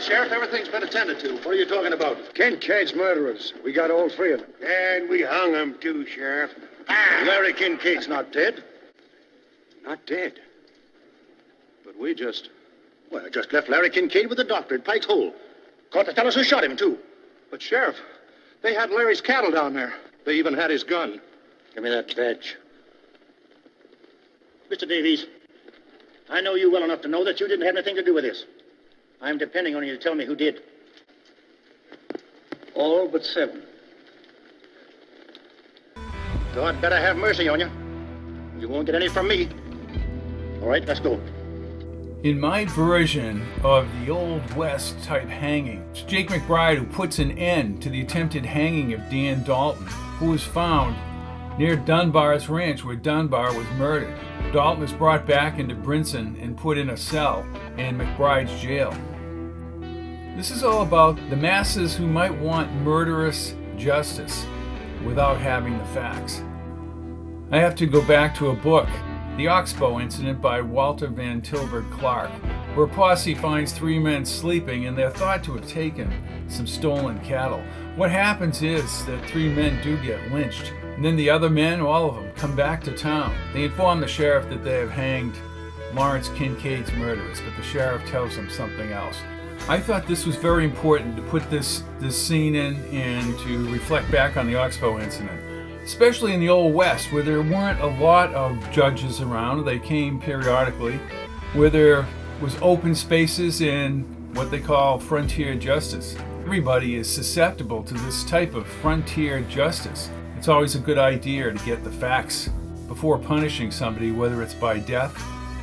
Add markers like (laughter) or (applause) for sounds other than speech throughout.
right, Sheriff. Everything's been attended to. What are you talking about? Kincaid's murderers. We got all three of them. And we hung them too, Sheriff. Ah! Larry Kincaid's not dead. Not dead. But we just. Well, I just left Larry Kincaid with the doctor at Pike's Hole. Caught the fellows who shot him, too. But, Sheriff, they had Larry's cattle down there. They even had his gun. Give me that badge. Mr. Davies, I know you well enough to know that you didn't have anything to do with this. I'm depending on you to tell me who did. All but seven. God better have mercy on you. You won't get any from me. All right, let's go. In my version of the Old West type hanging, it's Jake McBride who puts an end to the attempted hanging of Dan Dalton, who was found near Dunbar's ranch where Dunbar was murdered. Dalton is brought back into Brinson and put in a cell in McBride's jail. This is all about the masses who might want murderous justice without having the facts. I have to go back to a book, The Oxbow Incident by Walter Van Tilburg Clark, where posse finds three men sleeping and they're thought to have taken some stolen cattle. What happens is that three men do get lynched, and then the other men, all of them, come back to town. They inform the sheriff that they have hanged Lawrence Kincaid's murderers, but the sheriff tells them something else. I thought this was very important to put this, this scene in and to reflect back on the Oxbow incident, especially in the Old West, where there weren't a lot of judges around. They came periodically, where there was open spaces and what they call frontier justice. Everybody is susceptible to this type of frontier justice. It's always a good idea to get the facts before punishing somebody, whether it's by death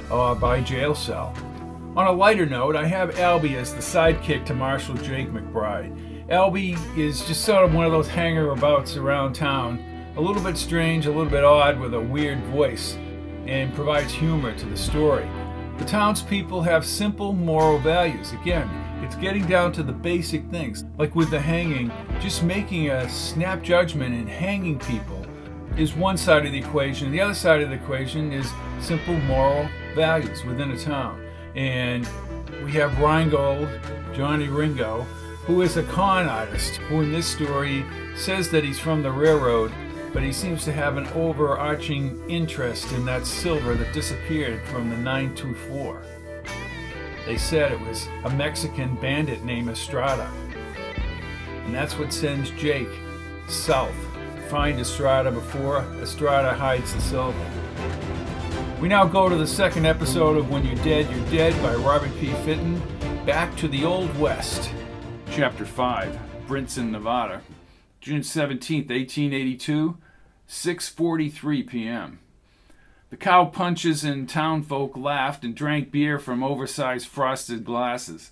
or by jail cell. On a lighter note, I have Albie as the sidekick to Marshal Jake McBride. Albie is just sort of one of those hanger abouts around town, a little bit strange, a little bit odd, with a weird voice, and provides humor to the story. The townspeople have simple moral values. Again, it's getting down to the basic things, like with the hanging, just making a snap judgment and hanging people is one side of the equation. The other side of the equation is simple moral values within a town. And we have Rheingold, Johnny Ringo, who is a con artist, who in this story says that he's from the railroad, but he seems to have an overarching interest in that silver that disappeared from the 924. They said it was a Mexican bandit named Estrada. And that's what sends Jake south to find Estrada before Estrada hides the silver. We now go to the second episode of When You're Dead, You're Dead by Robert P. Fitton, back to the Old West. Chapter 5, Brinson, Nevada, June 17, 1882, 6.43 p.m. The cow punches and townfolk laughed and drank beer from oversized frosted glasses.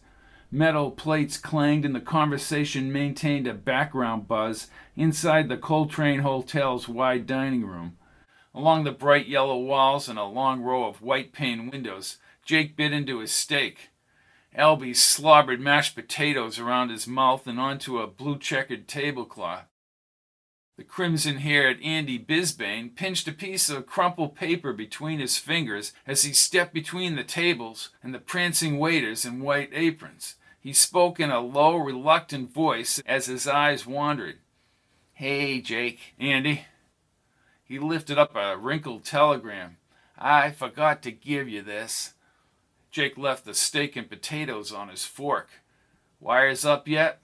Metal plates clanged and the conversation maintained a background buzz inside the Coltrane Hotel's wide dining room. Along the bright yellow walls and a long row of white pane windows, Jake bit into his steak. Albie slobbered mashed potatoes around his mouth and onto a blue checkered tablecloth. The crimson haired Andy Bisbane pinched a piece of crumpled paper between his fingers as he stepped between the tables and the prancing waiters in white aprons. He spoke in a low, reluctant voice as his eyes wandered. Hey, Jake. Andy. He lifted up a wrinkled telegram. I forgot to give you this. Jake left the steak and potatoes on his fork. Wires up yet?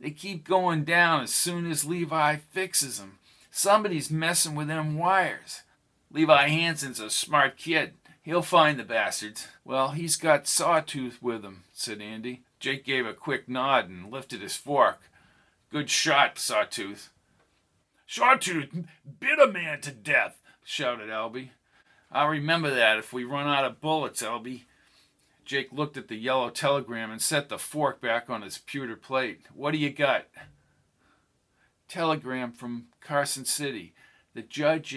They keep going down as soon as Levi fixes 'em. Somebody's messing with them wires. Levi Hanson's a smart kid. He'll find the bastards. Well, he's got Sawtooth with him, said Andy. Jake gave a quick nod and lifted his fork. Good shot, Sawtooth. Sawtooth bit a man to death, shouted Albie. I'll remember that if we run out of bullets, Albie. Jake looked at the yellow telegram and set the fork back on his pewter plate. What do you got? Telegram from Carson City. The judge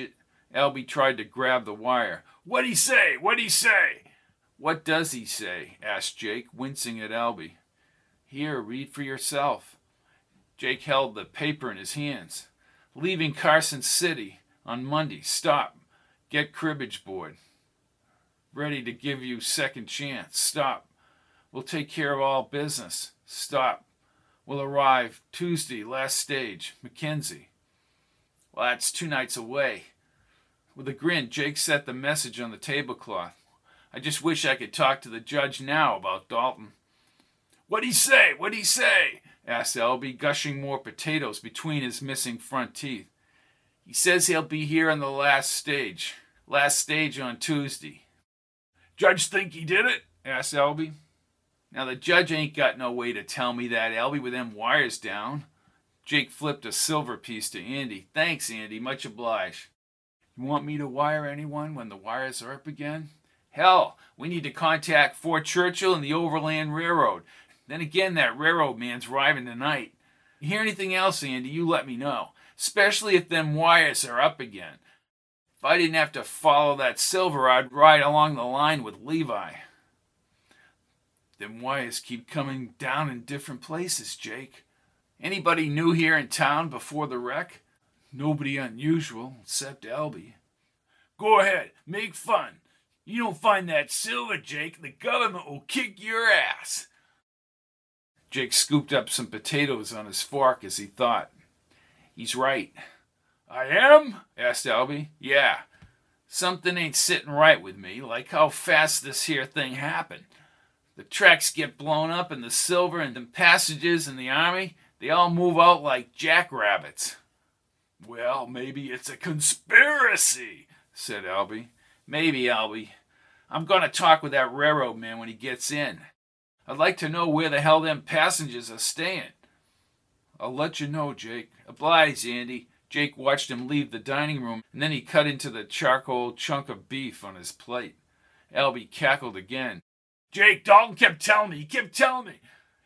at tried to grab the wire. What'd he say? What'd he say? What does he say? asked Jake, wincing at Albie. Here, read for yourself. Jake held the paper in his hands. Leaving Carson City on Monday. Stop. Get cribbage board. Ready to give you second chance. Stop. We'll take care of all business. Stop. We'll arrive Tuesday, last stage. Mackenzie. Well, that's two nights away. With a grin, Jake set the message on the tablecloth. I just wish I could talk to the judge now about Dalton. What'd he say? What'd he say? asked Albie, gushing more potatoes between his missing front teeth. He says he'll be here on the last stage. Last stage on Tuesday. Judge think he did it? asked Albie. Now the judge ain't got no way to tell me that, Albie, with them wires down. Jake flipped a silver piece to Andy. Thanks, Andy. Much obliged. You want me to wire anyone when the wires are up again? Hell, we need to contact Fort Churchill and the Overland Railroad. Then again, that railroad man's arriving tonight. You hear anything else, Andy, you let me know. Especially if them wires are up again. If I didn't have to follow that silver, I'd ride along the line with Levi. Them wires keep coming down in different places, Jake. Anybody new here in town before the wreck? Nobody unusual, except Albie. Go ahead, make fun. You don't find that silver, Jake, the government will kick your ass. Jake scooped up some potatoes on his fork as he thought. He's right. I am? asked Albie. Yeah. Something ain't sitting right with me, like how fast this here thing happened. The tracks get blown up and the silver and the passages and the army, they all move out like jackrabbits. Well, maybe it's a conspiracy, said Albie. Maybe, Albie. I'm going to talk with that railroad man when he gets in. I'd like to know where the hell them passengers are staying. I'll let you know, Jake. Oblige, Andy. Jake watched him leave the dining room, and then he cut into the charcoal chunk of beef on his plate. Albie cackled again. Jake Dalton kept telling me, he kept telling me.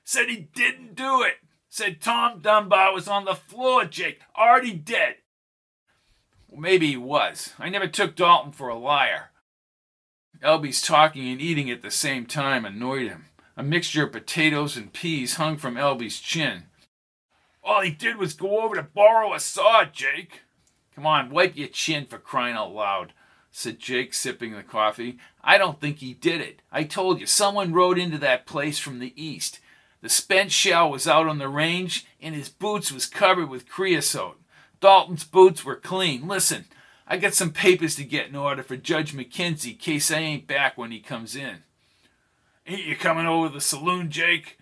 Said he didn't do it. Said Tom Dunbar was on the floor, Jake, already dead. Well, maybe he was. I never took Dalton for a liar. Albie's talking and eating at the same time annoyed him. A mixture of potatoes and peas hung from Albie's chin. All he did was go over to borrow a saw, Jake. Come on, wipe your chin for crying out loud, said Jake, sipping the coffee. I don't think he did it. I told you, someone rode into that place from the east. The spent shell was out on the range, and his boots was covered with creosote. Dalton's boots were clean. Listen, I got some papers to get in order for Judge Mackenzie, case I ain't back when he comes in. Ain't you coming over to the saloon, Jake?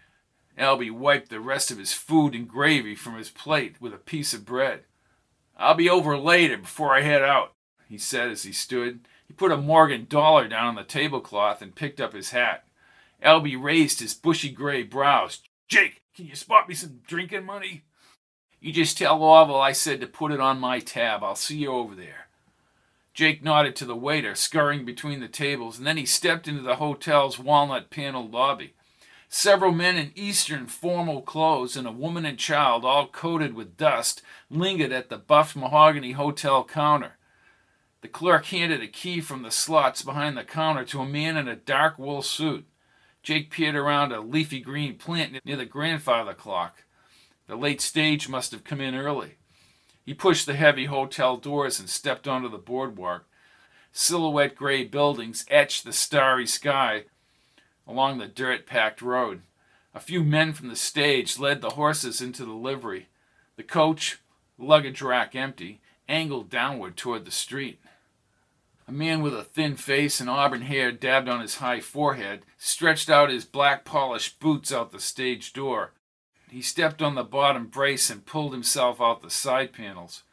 Albie wiped the rest of his food and gravy from his plate with a piece of bread. I'll be over later before I head out, he said as he stood. He put a Morgan dollar down on the tablecloth and picked up his hat. Albie raised his bushy gray brows. Jake, can you spot me some drinking money? You just tell Orville I said to put it on my tab. I'll see you over there. Jake nodded to the waiter, scurrying between the tables, and then he stepped into the hotel's walnut paneled lobby. Several men in Eastern formal clothes and a woman and child, all coated with dust, lingered at the buff mahogany hotel counter. The clerk handed a key from the slots behind the counter to a man in a dark wool suit. Jake peered around a leafy green plant near the grandfather clock. The late stage must have come in early. He pushed the heavy hotel doors and stepped onto the boardwalk. Silhouette gray buildings etched the starry sky along the dirt packed road. A few men from the stage led the horses into the livery. The coach, luggage rack empty, angled downward toward the street. A man with a thin face and auburn hair dabbed on his high forehead stretched out his black polished boots out the stage door. He stepped on the bottom brace and pulled himself out the side panels.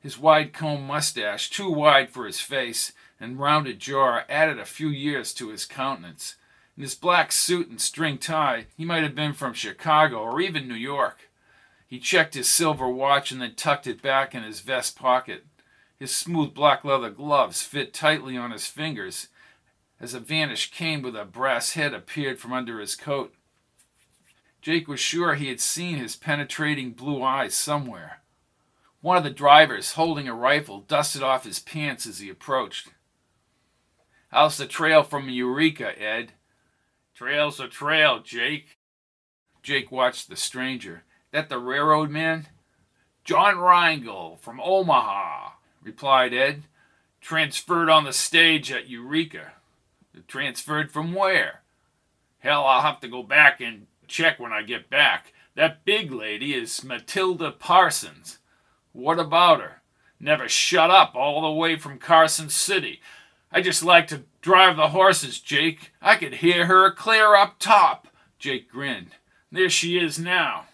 His wide comb mustache, too wide for his face, and rounded jaw added a few years to his countenance. In his black suit and string tie, he might have been from Chicago or even New York. He checked his silver watch and then tucked it back in his vest pocket. His smooth black leather gloves fit tightly on his fingers as a vanished cane with a brass head appeared from under his coat. Jake was sure he had seen his penetrating blue eyes somewhere. One of the drivers, holding a rifle, dusted off his pants as he approached. How's the trail from Eureka, Ed? Trail's a trail, Jake. Jake watched the stranger. That the railroad man? John Rheingold from Omaha, replied Ed. Transferred on the stage at Eureka. Transferred from where? Hell, I'll have to go back and check when I get back. That big lady is Matilda Parsons. What about her? Never shut up all the way from Carson City. I just like to drive the horses, Jake. I could hear her clear up top. Jake grinned. There she is now.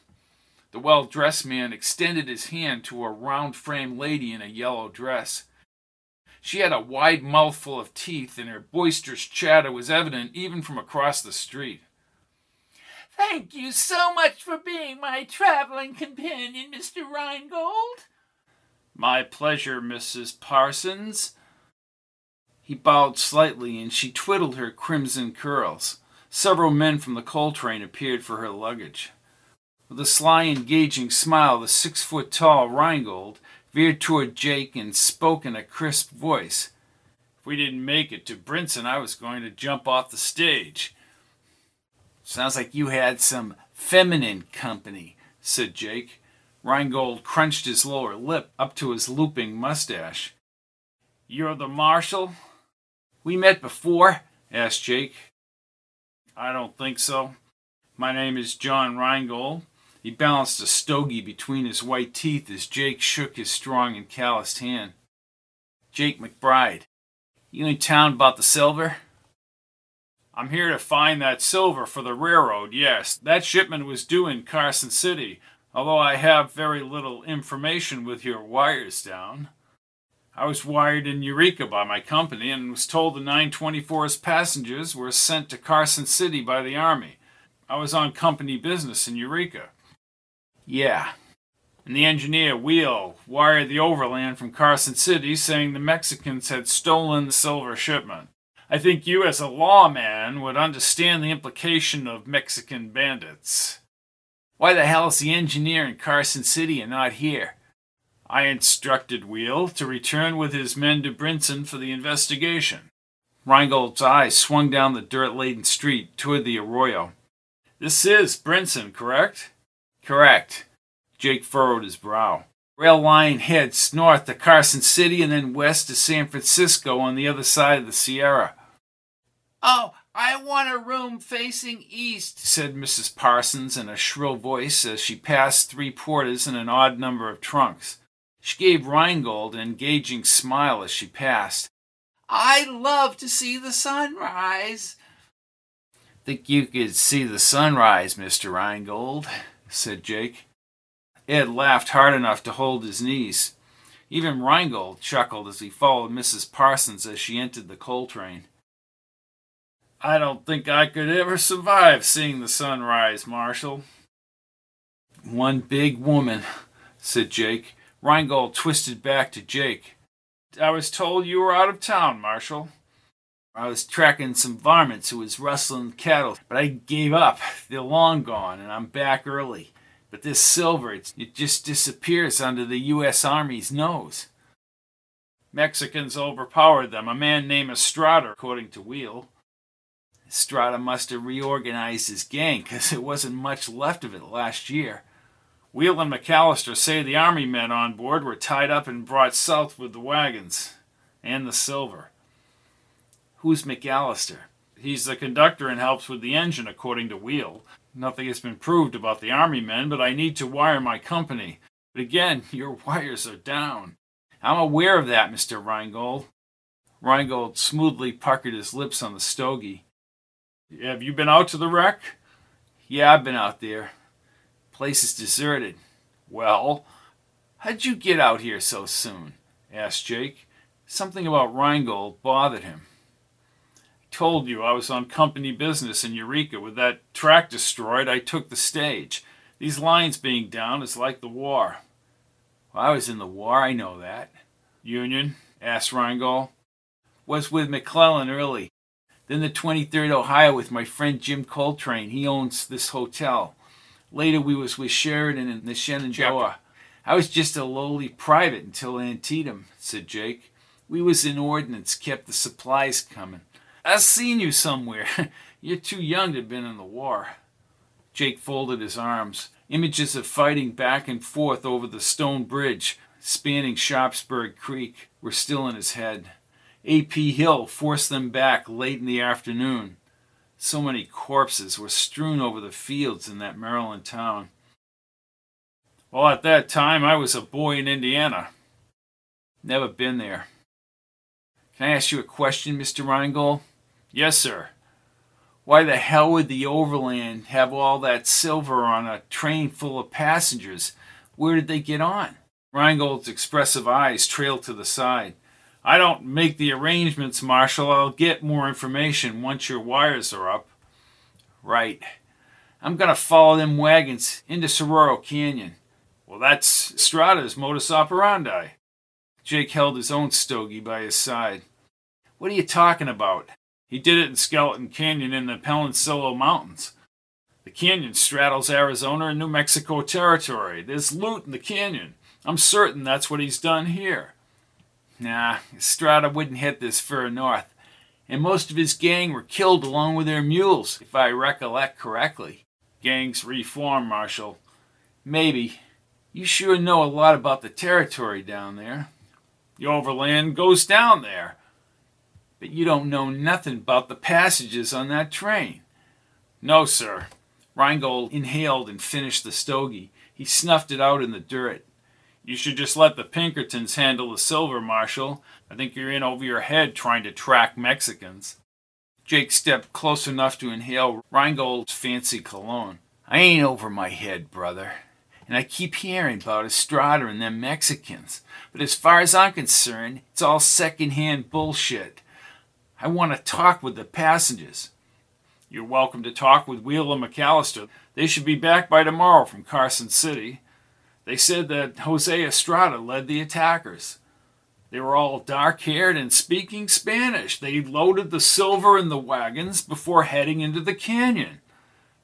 The well dressed man extended his hand to a round framed lady in a yellow dress. She had a wide mouthful of teeth, and her boisterous chatter was evident even from across the street. Thank you so much for being my traveling companion, Mr. Rheingold. My pleasure, Mrs. Parsons. He bowed slightly, and she twiddled her crimson curls. Several men from the Coltrane appeared for her luggage. With a sly, engaging smile, the six foot tall Rheingold veered toward Jake and spoke in a crisp voice. If we didn't make it to Brinson, I was going to jump off the stage. Sounds like you had some feminine company, said Jake. Rheingold crunched his lower lip up to his looping mustache. You're the marshal? We met before? asked Jake. I don't think so. My name is John Rheingold. He balanced a stogie between his white teeth as Jake shook his strong and calloused hand. Jake McBride, you in town about the silver? I'm here to find that silver for the railroad, yes. That shipment was due in Carson City, although I have very little information with your wires down. I was wired in Eureka by my company and was told the 924's passengers were sent to Carson City by the Army. I was on company business in Eureka. Yeah. And the engineer, Wheel, wired the overland from Carson City saying the Mexicans had stolen the silver shipment. I think you, as a lawman, would understand the implication of Mexican bandits. Why the hell is the engineer in Carson City and not here? I instructed Wheel to return with his men to Brinson for the investigation. Rheingold's eyes swung down the dirt laden street toward the arroyo. This is Brinson, correct? Correct. Jake furrowed his brow. Rail line heads north to Carson City and then west to San Francisco on the other side of the Sierra. Oh, I want a room facing east, said Mrs. Parsons in a shrill voice as she passed three porters and an odd number of trunks. She gave Rheingold an engaging smile as she passed. I love to see the sunrise. Think you could see the sunrise, Mr. Rheingold, said Jake. Ed laughed hard enough to hold his knees. Even Rheingold chuckled as he followed Mrs. Parsons as she entered the Coltrane. I don't think I could ever survive seeing the sunrise, Marshal. One big woman, said Jake. Rheingold twisted back to Jake. I was told you were out of town, Marshal. I was tracking some varmints who was rustling cattle, but I gave up. They're long gone, and I'm back early. But this silver, it, just disappears under the U.S. Army's nose. Mexicans overpowered them. A man named Estrada, according to Wheel. Estrada must have reorganized his gang, because there wasn't much left of it last year. Wheel and McAllister say the army men on board were tied up and brought south with the wagons and the silver. Who's McAllister? He's the conductor and helps with the engine, according to Wheel. Nothing has been proved about the army men, but I need to wire my company. But again, (laughs) your wires are down. I'm aware of that, Mr. Rheingold. Rheingold smoothly puckered his lips on the stogie. Have you been out to the wreck? Yeah, I've been out there. Place is deserted. Well, how'd you get out here so soon? asked Jake. Something about Rheingold bothered him. Told you I was on company business in Eureka. With that track destroyed, I took the stage. These lines being down is like the war. Well, I was in the war, I know that. Union? asked Rheingold. Was with McClellan early. Then the 23rd Ohio with my friend Jim Coltrane. He owns this hotel. Later we was with Sheridan in the Shenandoah. I was just a lowly private until Antietam, said Jake. We was in ordnance, kept the supplies coming. I seen you somewhere. (laughs) You're too young to have been in the war. Jake folded his arms. Images of fighting back and forth over the stone bridge spanning Sharpsburg Creek were still in his head. A.P. Hill forced them back late in the afternoon. So many corpses were strewn over the fields in that Maryland town. Well, at that time, I was a boy in Indiana. Never been there. Can I ask you a question, Mr. Rheingold? Yes, sir. Why the hell would the Overland have all that silver on a train full of passengers? Where did they get on? Rheingold's expressive eyes trailed to the side. I don't make the arrangements, Marshal. I'll get more information once your wires are up. Right. I'm going to follow them wagons into Saguaro Canyon. Well, that's Strada's modus operandi. Jake held his own stogie by his side. What are you talking about? He did it in Skeleton Canyon in the Peloncillo Mountains. The canyon straddles Arizona and New Mexico territory. There's loot in the canyon. I'm certain that's what he's done here. Nah, Estrada wouldn't hit this fur north, and most of his gang were killed along with their mules, if I recollect correctly. Gangs reform, Marshal. Maybe. You sure know a lot about the territory down there. The overland goes down there. But you don't know nothing about the passages on that train. No, sir. Rheingold inhaled and finished the stogie. He snuffed it out in the dirt. You should just let the Pinkertons handle the silver, Marshal. I think you're in over your head trying to track Mexicans. Jake stepped close enough to inhale Rheingold's fancy cologne. I ain't over my head, brother. And I keep hearing about Estrada and them Mexicans. But as far as I'm concerned, it's all second-hand bullshit. I want to talk with the passengers. You're welcome to talk with Wheeler McAllister. They should be back by tomorrow from Carson City. They said that Jose Estrada led the attackers. They were all dark haired and speaking Spanish. They loaded the silver in the wagons before heading into the canyon.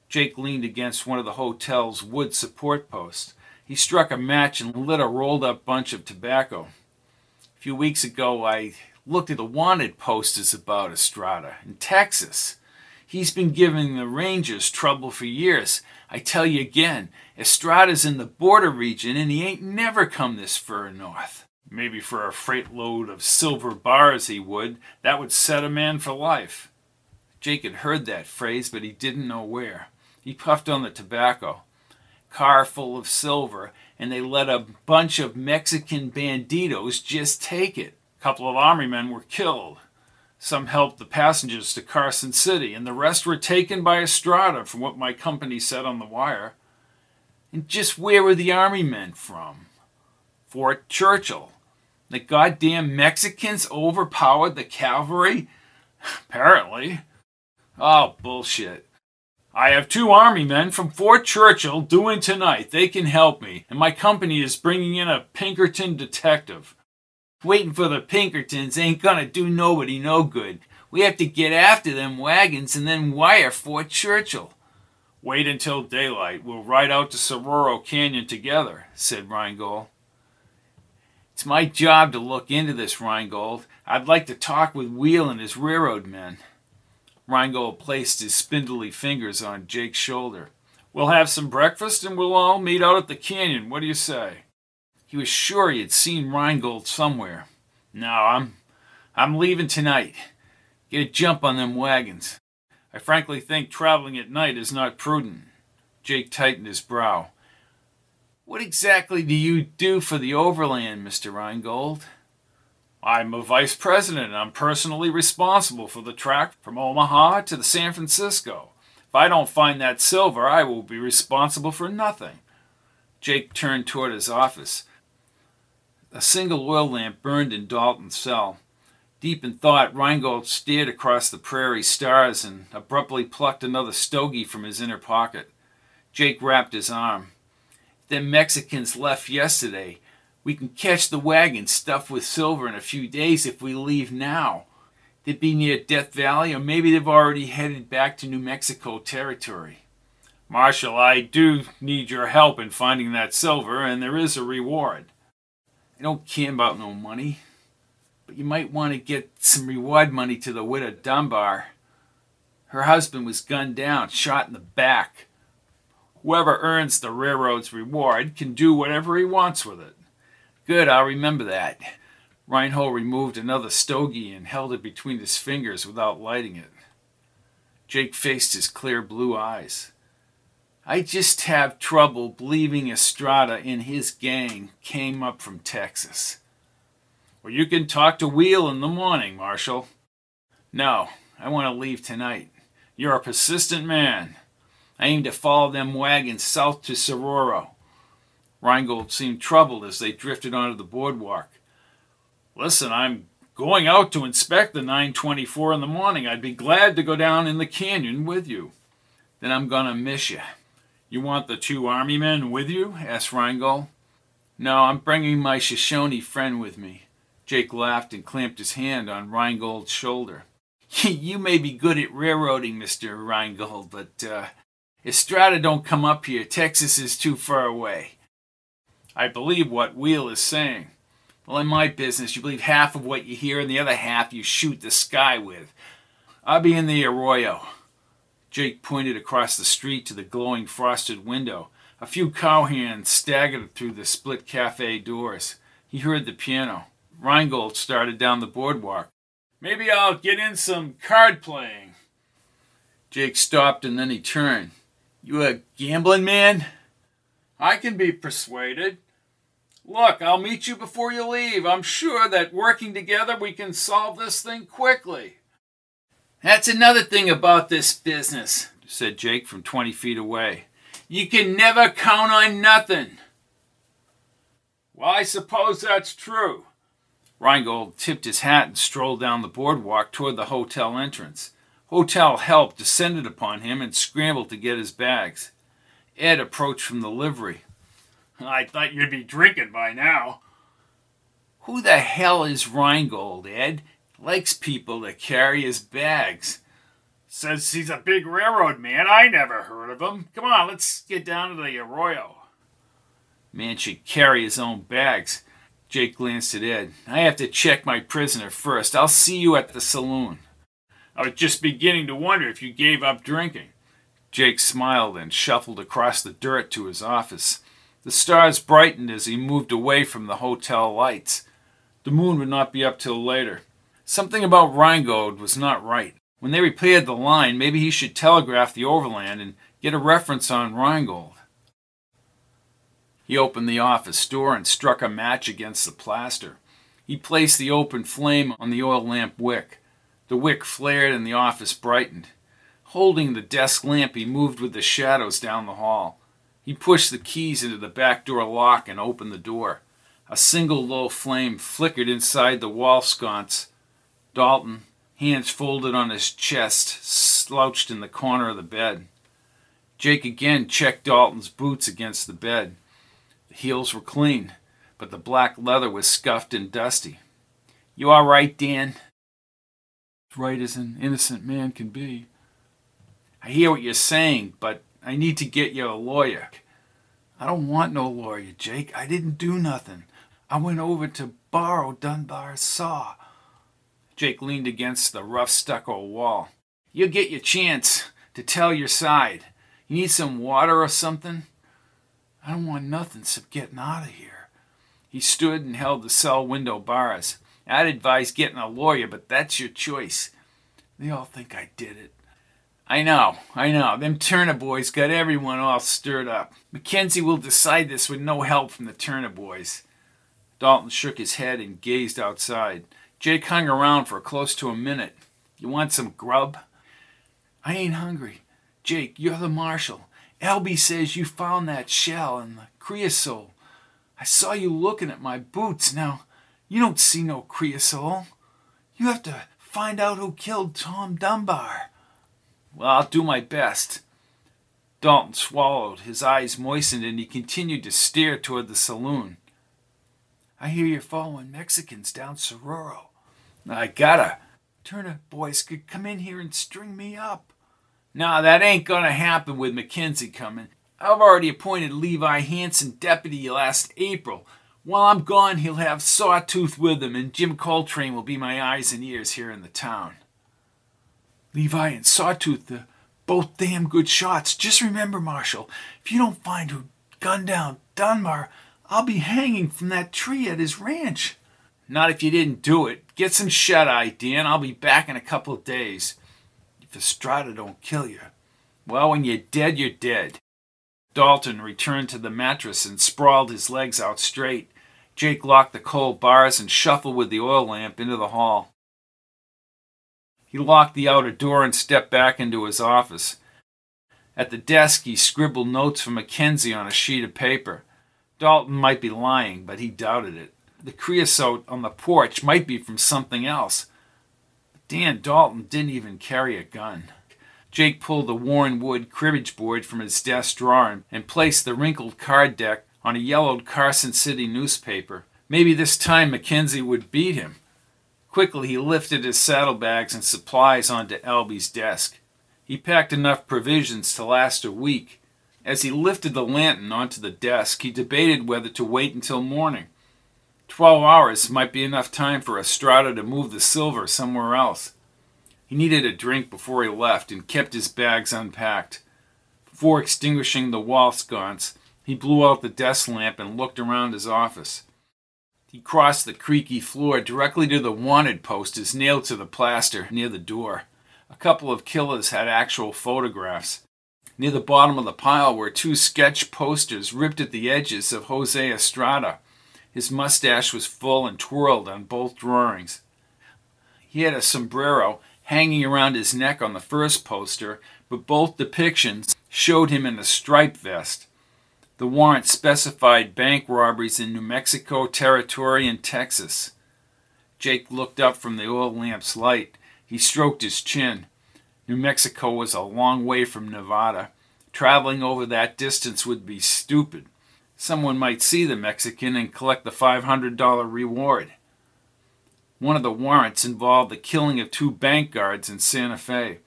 Jake leaned against one of the hotel's wood support posts. He struck a match and lit a rolled up bunch of tobacco. A few weeks ago, I looked at the wanted posters about Estrada in Texas. He's been giving the Rangers trouble for years. I tell you again, Estrada's in the border region and he ain't never come this far north. Maybe for a freight load of silver bars he would. That would set a man for life. Jake had heard that phrase, but he didn't know where. He puffed on the tobacco. Car full of silver, and they let a bunch of Mexican banditos just take it. A couple of army men were killed. Some helped the passengers to Carson City, and the rest were taken by Estrada, from what my company said on the wire. And just where were the army men from? Fort Churchill. The goddamn Mexicans overpowered the cavalry? (sighs) Apparently. Oh, bullshit. I have two army men from Fort Churchill due in tonight. They can help me, and my company is bringing in a Pinkerton detective. Waiting for the Pinkertons ain't gonna do nobody no good. We have to get after them wagons and then wire Fort Churchill. Wait until daylight. We'll ride out to Saguaro Canyon together, said Rheingold. It's my job to look into this, Rheingold. I'd like to talk with Wheel and his railroad men. Rheingold placed his spindly fingers on Jake's shoulder. We'll have some breakfast and we'll all meet out at the canyon. What do you say? He was sure he had seen Rheingold somewhere. No, I'm I'm leaving tonight. Get a jump on them wagons. I frankly think traveling at night is not prudent. Jake tightened his brow. What exactly do you do for the overland, Mr. Rheingold? I'm a vice president. I'm personally responsible for the track from Omaha to the San Francisco. If I don't find that silver, I will be responsible for nothing. Jake turned toward his office. A single oil lamp burned in Dalton's cell. Deep in thought, Rheingold stared across the prairie stars and abruptly plucked another stogie from his inner pocket. Jake wrapped his arm. Them Mexicans left yesterday. We can catch the wagon stuffed with silver in a few days if we leave now. They'd be near Death Valley, or maybe they've already headed back to New Mexico territory. Marshal, I do need your help in finding that silver, and there is a reward. I don't care about no money, but you might want to get some reward money to the widow Dunbar. Her husband was gunned down, shot in the back. Whoever earns the railroad's reward can do whatever he wants with it. Good, I'll remember that. Rheingold removed another stogie and held it between his fingers without lighting it. Jake faced his clear blue eyes. I just have trouble believing Estrada and his gang came up from Texas. Well, you can talk to Wheel in the morning, Marshal. No, I want to leave tonight. You're a persistent man. I aim to follow them wagons south to Sororo. Rheingold seemed troubled as they drifted onto the boardwalk. Listen, I'm going out to inspect the 924 in the morning. I'd be glad to go down in the canyon with you. Then I'm gonna miss you. You want the two army men with you? asked Rheingold. No, I'm bringing my Shoshone friend with me. Jake laughed and clamped his hand on Rheingold's shoulder. (laughs) you may be good at railroading, Mr. Rheingold, but uh, Estrada don't come up here. Texas is too far away. I believe what Wheel is saying. Well, in my business, you believe half of what you hear, and the other half you shoot the sky with. I'll be in the arroyo. Jake pointed across the street to the glowing frosted window. A few cowhands staggered through the split cafe doors. He heard the piano. Rheingold started down the boardwalk. Maybe I'll get in some card playing. Jake stopped and then he turned. You a gambling man? I can be persuaded. Look, I'll meet you before you leave. I'm sure that working together we can solve this thing quickly. That's another thing about this business, said Jake from 20 feet away. You can never count on nothing. Well, I suppose that's true. Rheingold tipped his hat and strolled down the boardwalk toward the hotel entrance. Hotel help descended upon him and scrambled to get his bags. Ed approached from the livery. I thought you'd be drinking by now. Who the hell is Rheingold, Ed? Likes people to carry his bags. Says he's a big railroad man. I never heard of him. Come on, let's get down to the arroyo. Man should carry his own bags. Jake glanced at Ed. I have to check my prisoner first. I'll see you at the saloon. I was just beginning to wonder if you gave up drinking. Jake smiled and shuffled across the dirt to his office. The stars brightened as he moved away from the hotel lights. The moon would not be up till later. Something about Rheingold was not right. When they repaired the line, maybe he should telegraph the overland and get a reference on Rheingold. He opened the office door and struck a match against the plaster. He placed the open flame on the oil lamp wick. The wick flared and the office brightened. Holding the desk lamp, he moved with the shadows down the hall. He pushed the keys into the back door lock and opened the door. A single low flame flickered inside the wall sconce. Dalton, hands folded on his chest, slouched in the corner of the bed. Jake again checked Dalton's boots against the bed. The heels were clean, but the black leather was scuffed and dusty. You all right, Dan? Right as an innocent man can be. I hear what you're saying, but I need to get you a lawyer. I don't want no lawyer, Jake. I didn't do nothing. I went over to borrow Dunbar's saw. Jake leaned against the rough stucco wall. You'll get your chance to tell your side. You need some water or something? I don't want nothing except getting out of here. He stood and held the cell window bars. I'd advise getting a lawyer, but that's your choice. They all think I did it. I know, I know. Them Turner boys got everyone all stirred up. Mackenzie will decide this with no help from the Turner boys. Dalton shook his head and gazed outside. Jake hung around for close to a minute. You want some grub? I ain't hungry. Jake, you're the marshal. Albie says you found that shell and the creosol. I saw you looking at my boots. Now, you don't see no creosol. You have to find out who killed Tom Dunbar. Well, I'll do my best. Dalton swallowed, his eyes moistened, and he continued to stare toward the saloon. I hear you're following Mexicans down Sororo. I gotta. Turner boys could come in here and string me up. Nah, that ain't gonna happen with Mackenzie coming. I've already appointed Levi Hanson deputy last April. While I'm gone, he'll have Sawtooth with him, and Jim Coltrane will be my eyes and ears here in the town. Levi and Sawtooth, they're both damn good shots. Just remember, Marshal, if you don't find who gunned down Dunbar, I'll be hanging from that tree at his ranch. Not if you didn't do it. Get some shut eye, Dan. I'll be back in a couple of days. If Estrada don't kill you. Well, when you're dead, you're dead. Dalton returned to the mattress and sprawled his legs out straight. Jake locked the cold bars and shuffled with the oil lamp into the hall. He locked the outer door and stepped back into his office. At the desk, he scribbled notes from Mackenzie on a sheet of paper. Dalton might be lying, but he doubted it. The creosote on the porch might be from something else. Dan Dalton didn't even carry a gun. Jake pulled the worn wood cribbage board from his desk drawer and placed the wrinkled card deck on a yellowed Carson City newspaper. Maybe this time Mackenzie would beat him. Quickly he lifted his saddlebags and supplies onto Albie's desk. He packed enough provisions to last a week. As he lifted the lantern onto the desk, he debated whether to wait until morning. Twelve hours might be enough time for Estrada to move the silver somewhere else. He needed a drink before he left and kept his bags unpacked. Before extinguishing the wall sconce, he blew out the desk lamp and looked around his office. He crossed the creaky floor directly to the wanted posters nailed to the plaster near the door. A couple of killers had actual photographs. Near the bottom of the pile were two sketch posters ripped at the edges of Jose Estrada. His mustache was full and twirled on both drawings. He had a sombrero hanging around his neck on the first poster, but both depictions showed him in a striped vest. The warrant specified bank robberies in New Mexico Territory and Texas. Jake looked up from the oil lamp's light. He stroked his chin. New Mexico was a long way from Nevada. Traveling over that distance would be stupid. Someone might see the Mexican and collect the $500 reward. One of the warrants involved the killing of two bank guards in Santa Fe.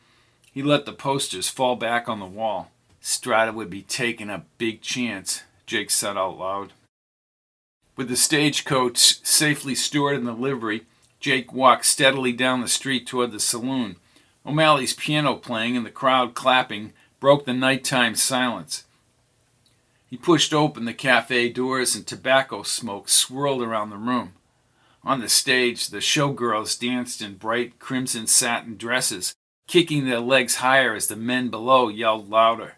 He let the posters fall back on the wall. Strata would be taking a big chance, Jake said out loud. With the stagecoach safely stored in the livery, Jake walked steadily down the street toward the saloon. O'Malley's piano playing and the crowd clapping broke the nighttime silence. He pushed open the cafe doors and tobacco smoke swirled around the room. On the stage, the showgirls danced in bright crimson satin dresses, kicking their legs higher as the men below yelled louder.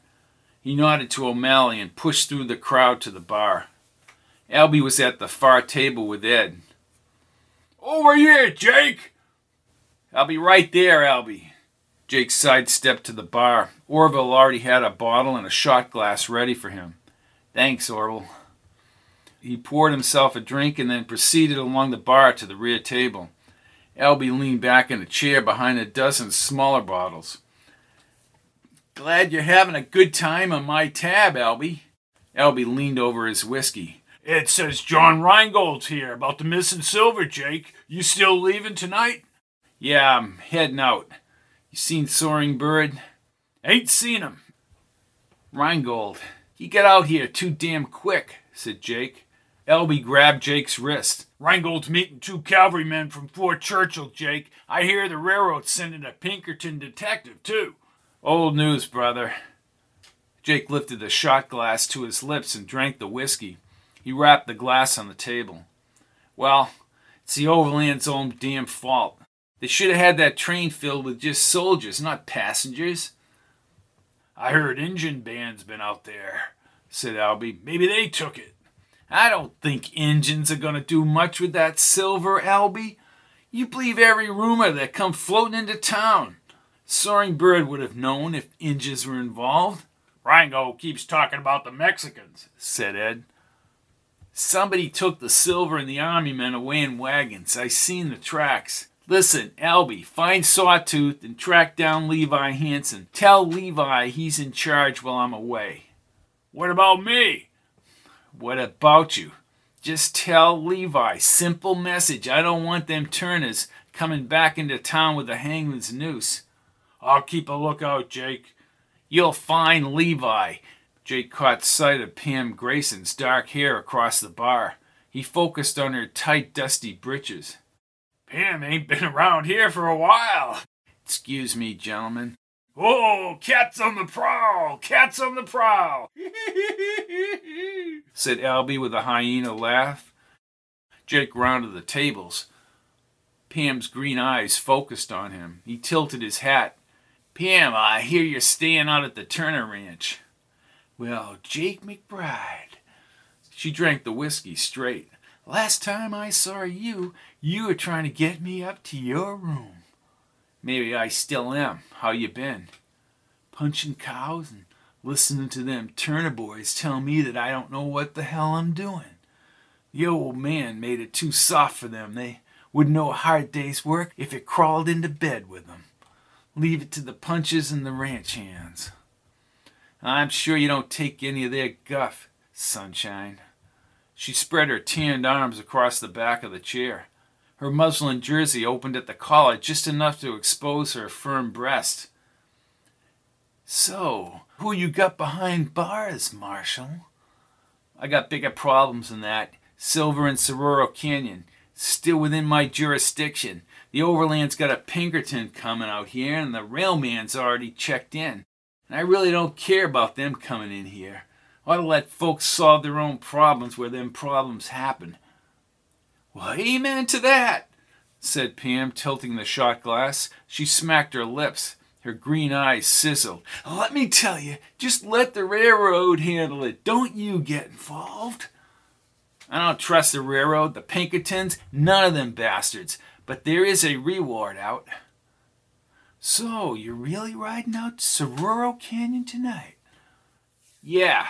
He nodded to O'Malley and pushed through the crowd to the bar. Albie was at the far table with Ed. Over here, Jake! I'll be right there, Albie. Jake sidestepped to the bar. Orville already had a bottle and a shot glass ready for him. Thanks, Orville. He poured himself a drink and then proceeded along the bar to the rear table. Albie leaned back in a chair behind a dozen smaller bottles. Glad you're having a good time on my tab, Albie. Albie leaned over his whiskey. It says John Rheingold's here about the missing silver, Jake. You still leaving tonight? Yeah, I'm heading out. You seen Soaring Bird? Ain't seen him. Rheingold, he got out here too damn quick, said Jake. Albie grabbed Jake's wrist. Rheingold's meeting two cavalrymen from Fort Churchill, Jake. I hear the railroad's sending a Pinkerton detective, too. Old news, brother. Jake lifted the shot glass to his lips and drank the whiskey. He rapped the glass on the table. Well, it's the Overland's own damn fault. They should have had that train filled with just soldiers, not passengers. I heard Injun band's been out there, said Albie. Maybe they took it. I don't think Injuns are going to do much with that silver, Albie. You believe every rumor that comes floating into town. Soaring Bird would have known if Injuns were involved. Rango keeps talking about the Mexicans, said Ed. Somebody took the silver and the army men away in wagons. I seen the tracks. Listen, Albie, find Sawtooth and track down Levi Hanson. Tell Levi he's in charge while I'm away. What about me? What about you? Just tell Levi, simple message. I don't want them Turners coming back into town with a hangman's noose. I'll keep a lookout, Jake. You'll find Levi. Jake caught sight of Pam Grayson's dark hair across the bar. He focused on her tight, dusty breeches. Pam ain't been around here for a while. Excuse me, gentlemen. Oh, cats on the prowl! Cats on the prowl! (laughs) said Albie with a hyena laugh. Jake rounded the tables. Pam's green eyes focused on him. He tilted his hat. Pam, I hear you're staying out at the Turner Ranch. Well, Jake McBride. She drank the whiskey straight. Last time I saw you, you were trying to get me up to your room. Maybe I still am. How you been? Punching cows and listening to them Turner boys tell me that I don't know what the hell I'm doing. The old man made it too soft for them. They wouldn't know a hard day's work if it crawled into bed with them. Leave it to the punches and the ranch hands. I'm sure you don't take any of their guff, sunshine. She spread her tanned arms across the back of the chair. Her muslin jersey opened at the collar just enough to expose her firm breast. So, who you got behind bars, Marshal? I got bigger problems than that. Silver and Saguaro Canyon, still within my jurisdiction. The Overland's got a Pinkerton coming out here, and the railman's already checked in. And I really don't care about them coming in here. Ought to let folks solve their own problems where them problems happen. Well, amen to that, said Pam, tilting the shot glass. She smacked her lips. Her green eyes sizzled. Let me tell you, just let the railroad handle it. Don't you get involved. I don't trust the railroad, the Pinkertons, none of them bastards. But there is a reward out. So, you're really riding out to Saguaro Canyon tonight? Yeah,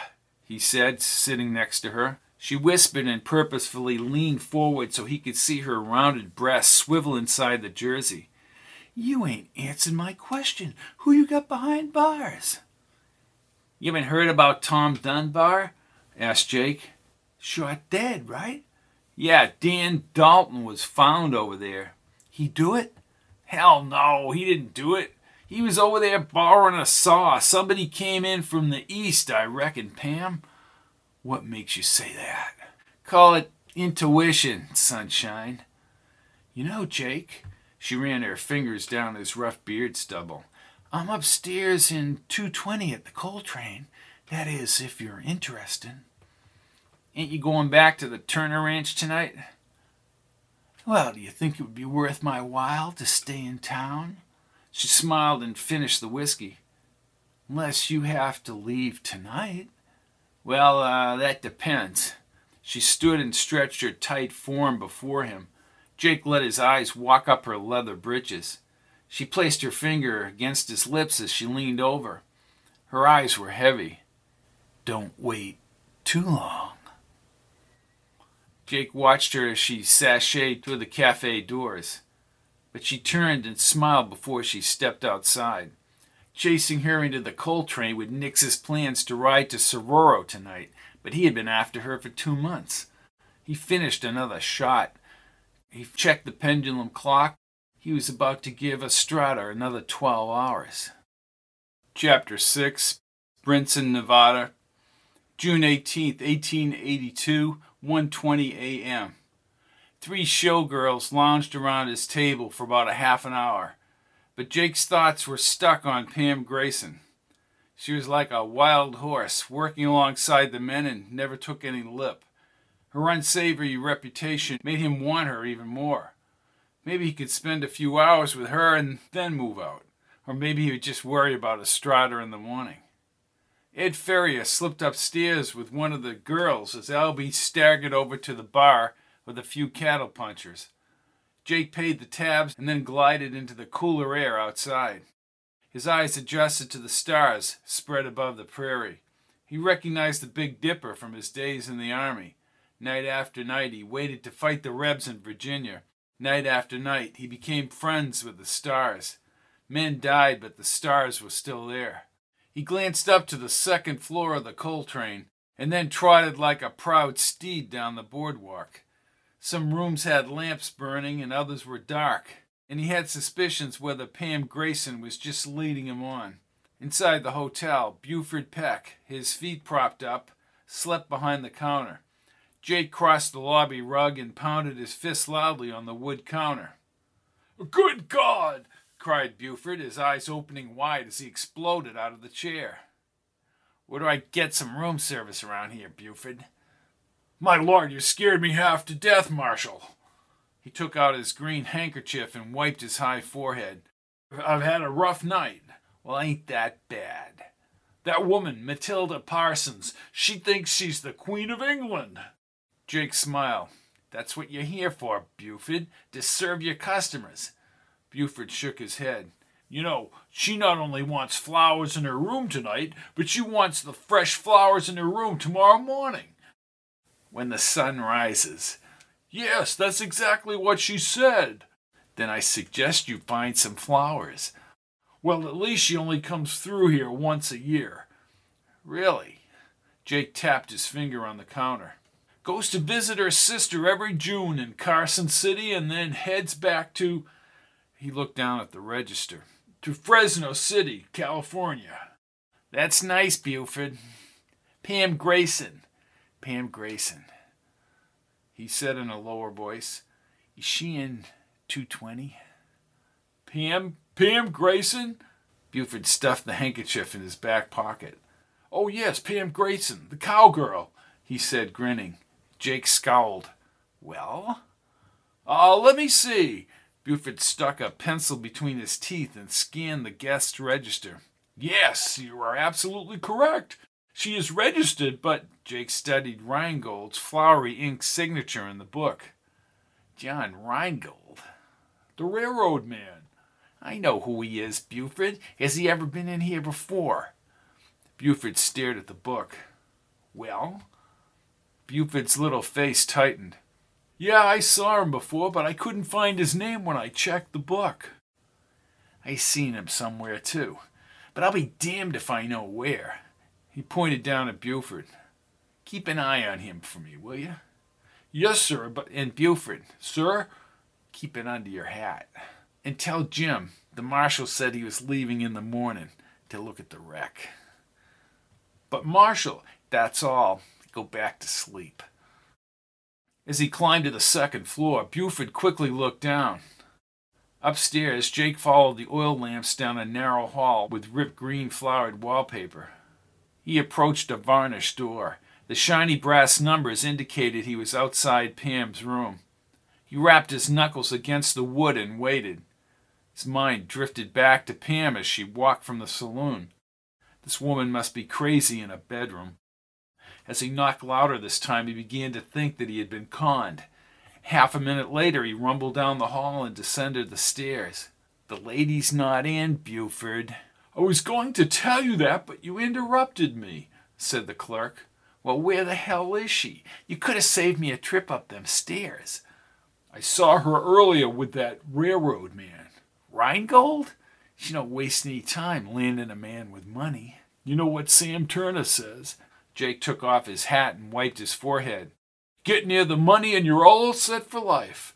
he said, sitting next to her. She whispered and purposefully leaned forward so he could see her rounded breast swivel inside the jersey. You ain't answered my question. Who you got behind bars? You haven't heard about Tom Dunbar? asked Jake. Shot dead, right? Yeah, Dan Dalton was found over there. He do it? Hell no, he didn't do it. He was over there borrowing a saw. Somebody came in from the east, I reckon, Pam. What makes you say that? Call it intuition, sunshine. You know, Jake, she ran her fingers down his rough beard stubble. I'm upstairs in 220 at the Coltrane. That is, if you're interested. Ain't you going back to the Turner Ranch tonight? Well, do you think it would be worth my while to stay in town? She smiled and finished the whiskey. Unless you have to leave tonight. Well, uh, that depends. She stood and stretched her tight form before him. Jake let his eyes walk up her leather breeches. She placed her finger against his lips as she leaned over. Her eyes were heavy. Don't wait too long. Jake watched her as she sashayed through the cafe doors, but she turned and smiled before she stepped outside. Chasing her into the Coltrane would nix his plans to ride to Sororo tonight, but he had been after her for two months. He finished another shot. He checked the pendulum clock. He was about to give Estrada another twelve hours. Chapter 6 Brinson, Nevada, June 18th, 1882, 1:20 a.m. Three showgirls lounged around his table for about a half an hour but Jake's thoughts were stuck on Pam Grayson. She was like a wild horse, working alongside the men and never took any lip. Her unsavory reputation made him want her even more. Maybe he could spend a few hours with her and then move out. Or maybe he would just worry about Estrada in the morning. Ed Ferrier slipped upstairs with one of the girls as Albie staggered over to the bar with a few cattle punchers. Jake paid the tabs and then glided into the cooler air outside. His eyes adjusted to the stars spread above the prairie. He recognized the Big Dipper from his days in the Army. Night after night, he waited to fight the Rebs in Virginia. Night after night, he became friends with the stars. Men died, but the stars were still there. He glanced up to the second floor of the Coltrane. and then trotted like a proud steed down the boardwalk. Some rooms had lamps burning and others were dark, and he had suspicions whether Pam Grayson was just leading him on. Inside the hotel, Buford Peck, his feet propped up, slept behind the counter. Jake crossed the lobby rug and pounded his fist loudly on the wood counter. Good God! cried Buford, his eyes opening wide as he exploded out of the chair. Where do I get some room service around here, Buford? My lord, you scared me half to death, Marshal. He took out his green handkerchief and wiped his high forehead. I've had a rough night. Well, ain't that bad. That woman, Matilda Parsons, she thinks she's the Queen of England. Jake smiled. That's what you're here for, Buford, to serve your customers. Buford shook his head. You know, she not only wants flowers in her room tonight, but she wants the fresh flowers in her room tomorrow morning. When the sun rises. Yes, that's exactly what she said. Then I suggest you find some flowers. Well, at least she only comes through here once a year. Really? Jake tapped his finger on the counter. Goes to visit her sister every June in Carson City and then heads back to. He looked down at the register to Fresno City, California. That's nice, Buford. Pam Grayson. Pam Grayson. He said in a lower voice, Is she in 220? Pam? Pam Grayson? Buford stuffed the handkerchief in his back pocket. Oh, yes, Pam Grayson, the cowgirl, he said, grinning. Jake scowled. Well? Uh, let me see. Buford stuck a pencil between his teeth and scanned the guest register. Yes, you are absolutely correct. She is registered, but Jake studied Rheingold's flowery ink signature in the book. John Rheingold? The railroad man. I know who he is, Buford. Has he ever been in here before? Buford stared at the book. Well? Buford's little face tightened. Yeah, I saw him before, but I couldn't find his name when I checked the book. I seen him somewhere too, but I'll be damned if I know where. He pointed down at Buford. Keep an eye on him for me, will you? Yes, sir, but and Buford, sir, keep it under your hat. And tell Jim the marshal said he was leaving in the morning to look at the wreck. But Marshal, that's all. Go back to sleep. As he climbed to the second floor, Buford quickly looked down. Upstairs, Jake followed the oil lamps down a narrow hall with ripped green flowered wallpaper. He approached a varnished door. The shiny brass numbers indicated he was outside Pam's room. He rapped his knuckles against the wood and waited. His mind drifted back to Pam as she walked from the saloon. This woman must be crazy in a bedroom. As he knocked louder this time, he began to think that he had been conned. Half a minute later, he rumbled down the hall and descended the stairs. The lady's not in, Buford. I was going to tell you that, but you interrupted me, said the clerk. Well, where the hell is she? You could have saved me a trip up them stairs. I saw her earlier with that railroad man. Rheingold? She don't waste any time landing a man with money. You know what Sam Turner says? Jake took off his hat and wiped his forehead. Get near the money and you're all set for life.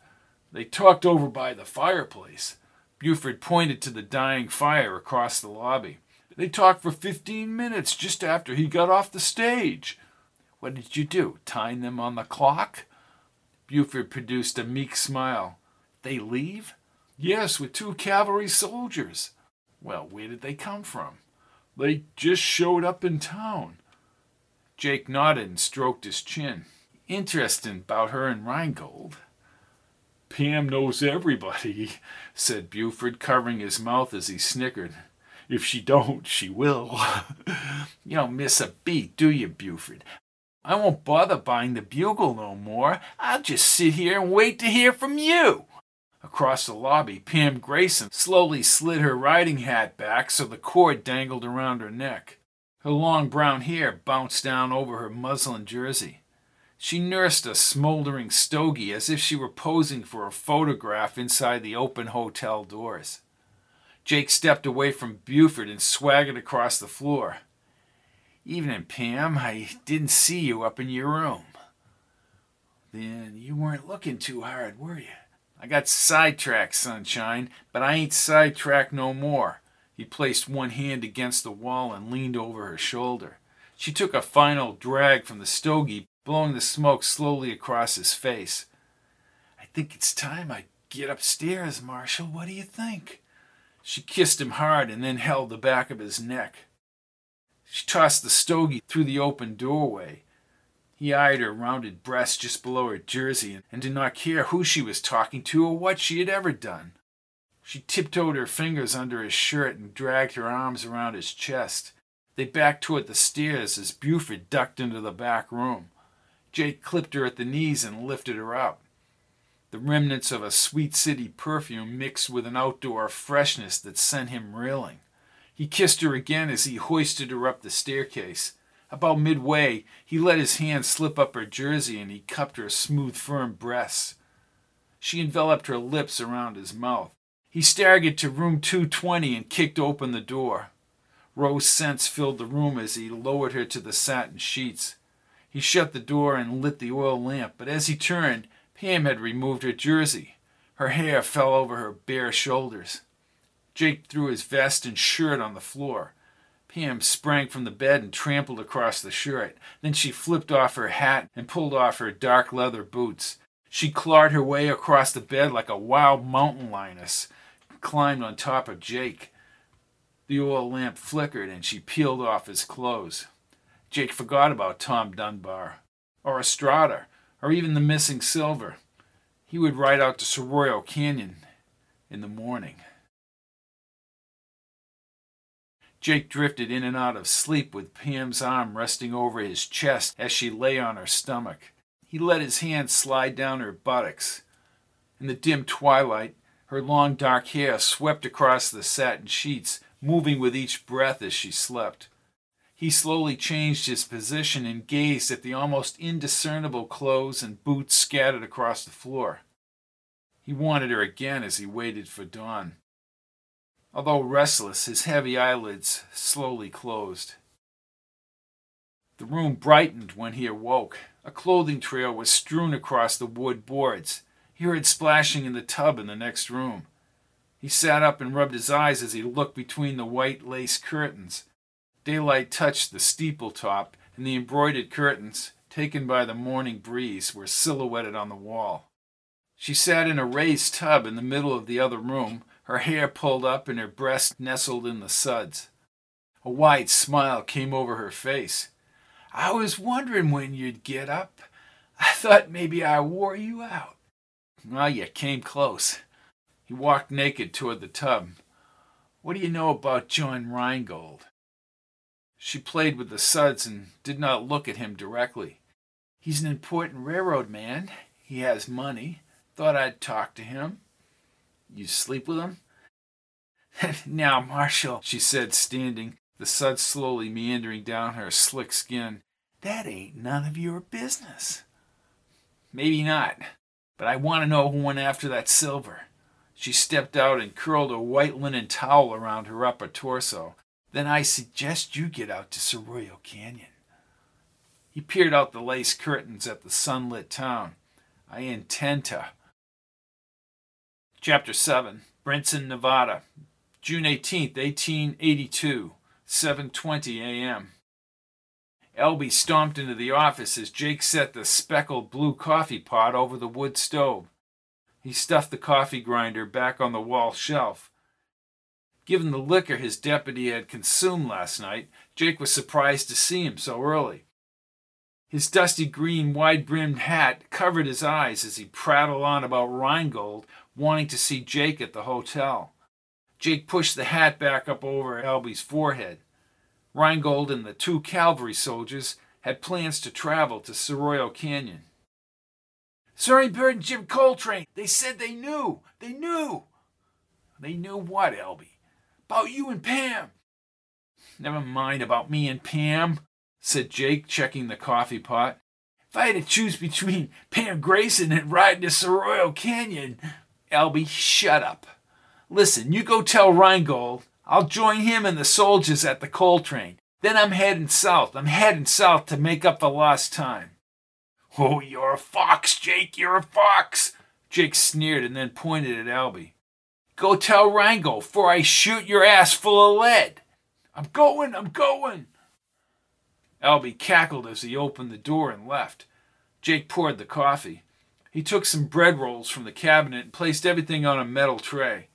They talked over by the fireplace. Buford pointed to the dying fire across the lobby. They talked for fifteen minutes just after he got off the stage. What did you do? Time them on the clock? Buford produced a meek smile. They leave? Yes, with two cavalry soldiers. Well, where did they come from? They just showed up in town. Jake nodded and stroked his chin. Interesting about her and Rheingold. Pam knows everybody, (laughs) said Buford, covering his mouth as he snickered. If she don't, she will. (laughs) you don't miss a beat, do you, Buford? I won't bother buying the bugle no more. I'll just sit here and wait to hear from you. Across the lobby, Pam Grayson slowly slid her riding hat back so the cord dangled around her neck. Her long brown hair bounced down over her muslin jersey. She nursed a smoldering stogie as if she were posing for a photograph inside the open hotel doors. Jake stepped away from Buford and swaggered across the floor. Evening, Pam. I didn't see you up in your room. Then you weren't looking too hard, were you? I got sidetracked, sunshine, but I ain't sidetracked no more. He placed one hand against the wall and leaned over her shoulder. She took a final drag from the stogie, blowing the smoke slowly across his face. I think it's time I get upstairs, Marshal. What do you think? She kissed him hard and then held the back of his neck. She tossed the stogie through the open doorway. He eyed her rounded breast just below her jersey and did not care who she was talking to or what she had ever done. She tiptoed her fingers under his shirt and dragged her arms around his chest. They backed toward the stairs as Buford ducked into the back room. Jake clipped her at the knees and lifted her up. The remnants of a sweet city perfume mixed with an outdoor freshness that sent him reeling. He kissed her again as he hoisted her up the staircase. About midway, he let his hand slip up her jersey and he cupped her smooth, firm breasts. She enveloped her lips around his mouth. He staggered to room 220 and kicked open the door. Rose scents filled the room as he lowered her to the satin sheets. He shut the door and lit the oil lamp, but as he turned, Pam had removed her jersey. Her hair fell over her bare shoulders. Jake threw his vest and shirt on the floor. Pam sprang from the bed and trampled across the shirt. Then she flipped off her hat and pulled off her dark leather boots. She clawed her way across the bed like a wild mountain lioness, climbed on top of Jake. The oil lamp flickered and she peeled off his clothes. Jake forgot about Tom Dunbar, or Estrada, or even the missing silver. He would ride out to Soroyo Canyon in the morning. Jake drifted in and out of sleep with Pam's arm resting over his chest as she lay on her stomach. He let his hand slide down her buttocks. In the dim twilight, her long dark hair swept across the satin sheets, moving with each breath as she slept. He slowly changed his position and gazed at the almost indiscernible clothes and boots scattered across the floor. He wanted her again as he waited for dawn. Although restless, his heavy eyelids slowly closed. The room brightened when he awoke. A clothing trail was strewn across the wood boards. He heard splashing in the tub in the next room. He sat up and rubbed his eyes as he looked between the white lace curtains. Daylight touched the steeple top, and the embroidered curtains, taken by the morning breeze, were silhouetted on the wall. She sat in a raised tub in the middle of the other room, her hair pulled up and her breast nestled in the suds. A wide smile came over her face. I was wondering when you'd get up. I thought maybe I wore you out. Well, you came close. He walked naked toward the tub. What do you know about John Rheingold? She played with the suds and did not look at him directly. He's an important railroad man. He has money. Thought I'd talk to him. You sleep with him? (laughs) now, Marshal, she said, standing, the suds slowly meandering down her slick skin, that ain't none of your business. Maybe not, but I want to know who went after that silver. She stepped out and curled a white linen towel around her upper torso. Then I suggest you get out to Soroyo Canyon. He peered out the lace curtains at the sunlit town. I intend to. Chapter 7 Brinson, Nevada, June 18th, 1882, 7:20 a.m. Albie stomped into the office as Jake set the speckled blue coffee pot over the wood stove. He stuffed the coffee grinder back on the wall shelf. Given the liquor his deputy had consumed last night, Jake was surprised to see him so early. His dusty green, wide brimmed hat covered his eyes as he prattled on about Rheingold wanting to see Jake at the hotel. Jake pushed the hat back up over Albie's forehead. Rheingold and the two cavalry soldiers had plans to travel to Soroyo Canyon. Soaring Bird and Jim Coltrane, they said they knew. They knew. They knew what, Albie? About you and Pam. Never mind about me and Pam, said Jake, checking the coffee pot. If I had to choose between Pam Grayson and riding to Soroyo Canyon, Albie, shut up. Listen, you go tell Rheingold I'll join him and the soldiers at the Coltrane. Then I'm heading south. I'm heading south to make up for lost time. Oh, you're a fox, Jake. You're a fox. Jake sneered and then pointed at Albie. Go tell Rango, for I shoot your ass full of lead. I'm going, I'm going. Albie cackled as he opened the door and left. Jake poured the coffee. He took some bread rolls from the cabinet and placed everything on a metal tray.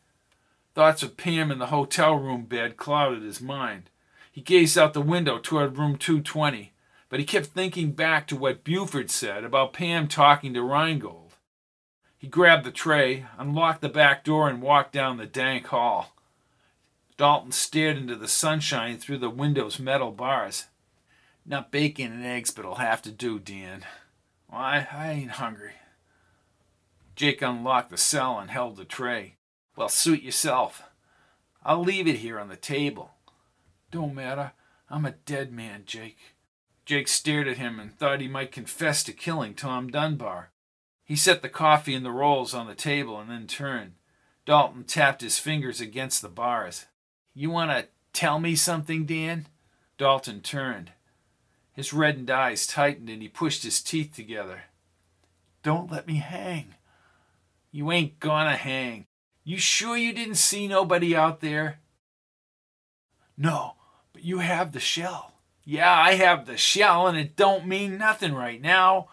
Thoughts of Pam in the hotel room bed clouded his mind. He gazed out the window toward room 220, but he kept thinking back to what Buford said about Pam talking to Rheingold. He grabbed the tray, unlocked the back door, and walked down the dank hall. Dalton stared into the sunshine through the window's metal bars. Not bacon and eggs, but it'll have to do, Dan. Why, I ain't hungry. Jake unlocked the cell and held the tray. Well, suit yourself. I'll leave it here on the table. Don't matter. I'm a dead man, Jake. Jake stared at him and thought he might confess to killing Tom Dunbar. He set the coffee and the rolls on the table and then turned. Dalton tapped his fingers against the bars. You want to tell me something, Dan? Dalton turned. His reddened eyes tightened and he pushed his teeth together. Don't let me hang. You ain't gonna hang. You sure you didn't see nobody out there? No, but you have the shell. Yeah, I have the shell, and it don't mean nothing right now.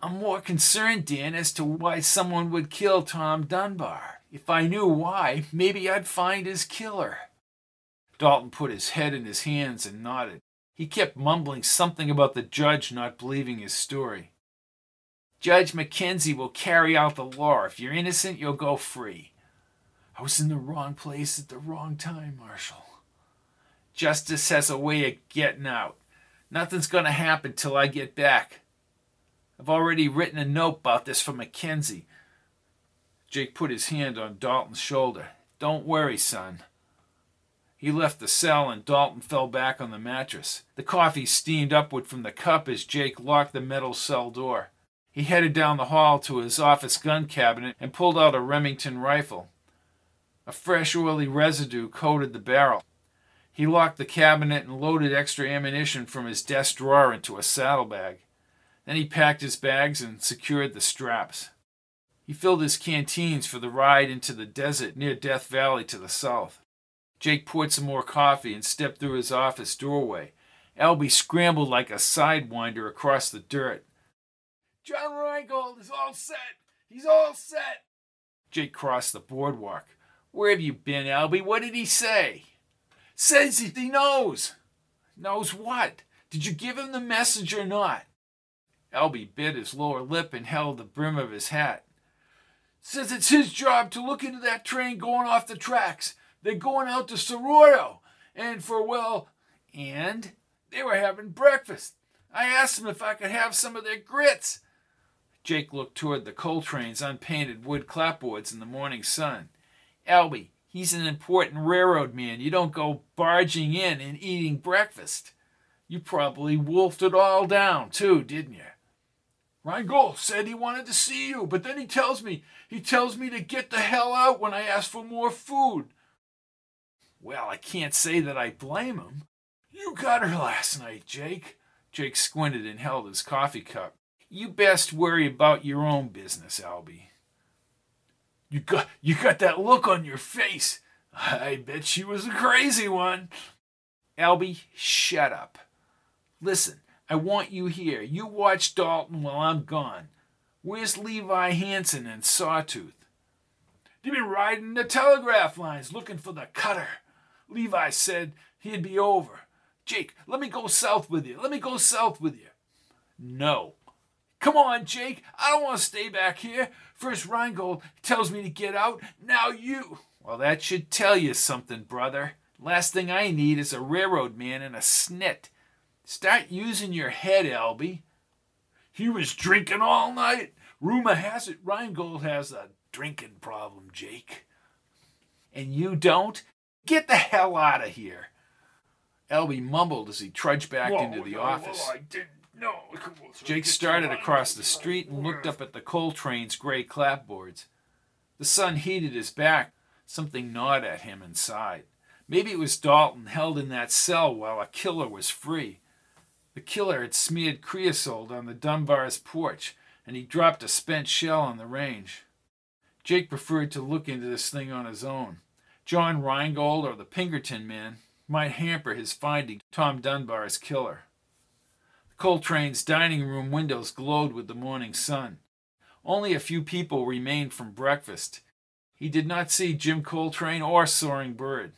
I'm more concerned, Dan, as to why someone would kill Tom Dunbar. If I knew why, maybe I'd find his killer. Dalton put his head in his hands and nodded. He kept mumbling something about the judge not believing his story. Judge Mackenzie will carry out the law. If you're innocent, you'll go free. I was in the wrong place at the wrong time, Marshal. Justice has a way of getting out. Nothing's going to happen till I get back. I've already written a note about this for Mackenzie. Jake put his hand on Dalton's shoulder. Don't worry, son. He left the cell and Dalton fell back on the mattress. The coffee steamed upward from the cup as Jake locked the metal cell door. He headed down the hall to his office gun cabinet and pulled out a Remington rifle. A fresh oily residue coated the barrel. He locked the cabinet and loaded extra ammunition from his desk drawer into a saddlebag. Then he packed his bags and secured the straps. He filled his canteens for the ride into the desert near Death Valley to the south. Jake poured some more coffee and stepped through his office doorway. Albie scrambled like a sidewinder across the dirt. John Rheingold is all set. He's all set. Jake crossed the boardwalk. Where have you been, Albie? What did he say? Says he knows. Knows what? Did you give him the message or not? Albie bit his lower lip and held the brim of his hat. Says it's his job to look into that train going off the tracks. They're going out to Soroyo. And for, well, and they were having breakfast. I asked them if I could have some of their grits. Jake looked toward the Coltrane's unpainted wood clapboards in the morning sun. Albie, he's an important railroad man. You don't go barging in and eating breakfast. You probably wolfed it all down, too, didn't you? Rheingold said he wanted to see you, but then he tells me he tells me to get the hell out when I ask for more food. Well, I can't say that I blame him. You got her last night, Jake. Jake squinted and held his coffee cup. You best worry about your own business, Albie. You got you got that look on your face. I bet she was a crazy one. Albie, shut up. Listen, I want you here. You watch Dalton while I'm gone. Where's Levi Hanson and Sawtooth? They've been riding the telegraph lines looking for the cutter. Levi said he'd be over. Jake, let me go south with you. Let me go south with you. No. Come on, Jake. I don't want to stay back here. First Rheingold tells me to get out. Now you. Well, that should tell you something, brother. Last thing I need is a railroad man and a snit. Start using your head, Albie. He was drinking all night. Rumor has it Rheingold has a drinking problem, Jake. And you don't? Get the hell out of here. Albie mumbled as he trudged back whoa, into the office. Whoa, no. Jake started across the street and looked up at the Coltrane's gray clapboards. The sun heated his back. Something gnawed at him inside. Maybe it was Dalton held in that cell while a killer was free. The killer had smeared creosote on the Dunbars' porch, and he dropped a spent shell on the range. Jake preferred to look into this thing on his own. John Rheingold or the Pinkerton man might hamper his finding Tom Dunbar's killer. Coltrane's dining room windows glowed with the morning sun. Only a few people remained from breakfast. He did not see Jim Coltrane or Soaring Bird.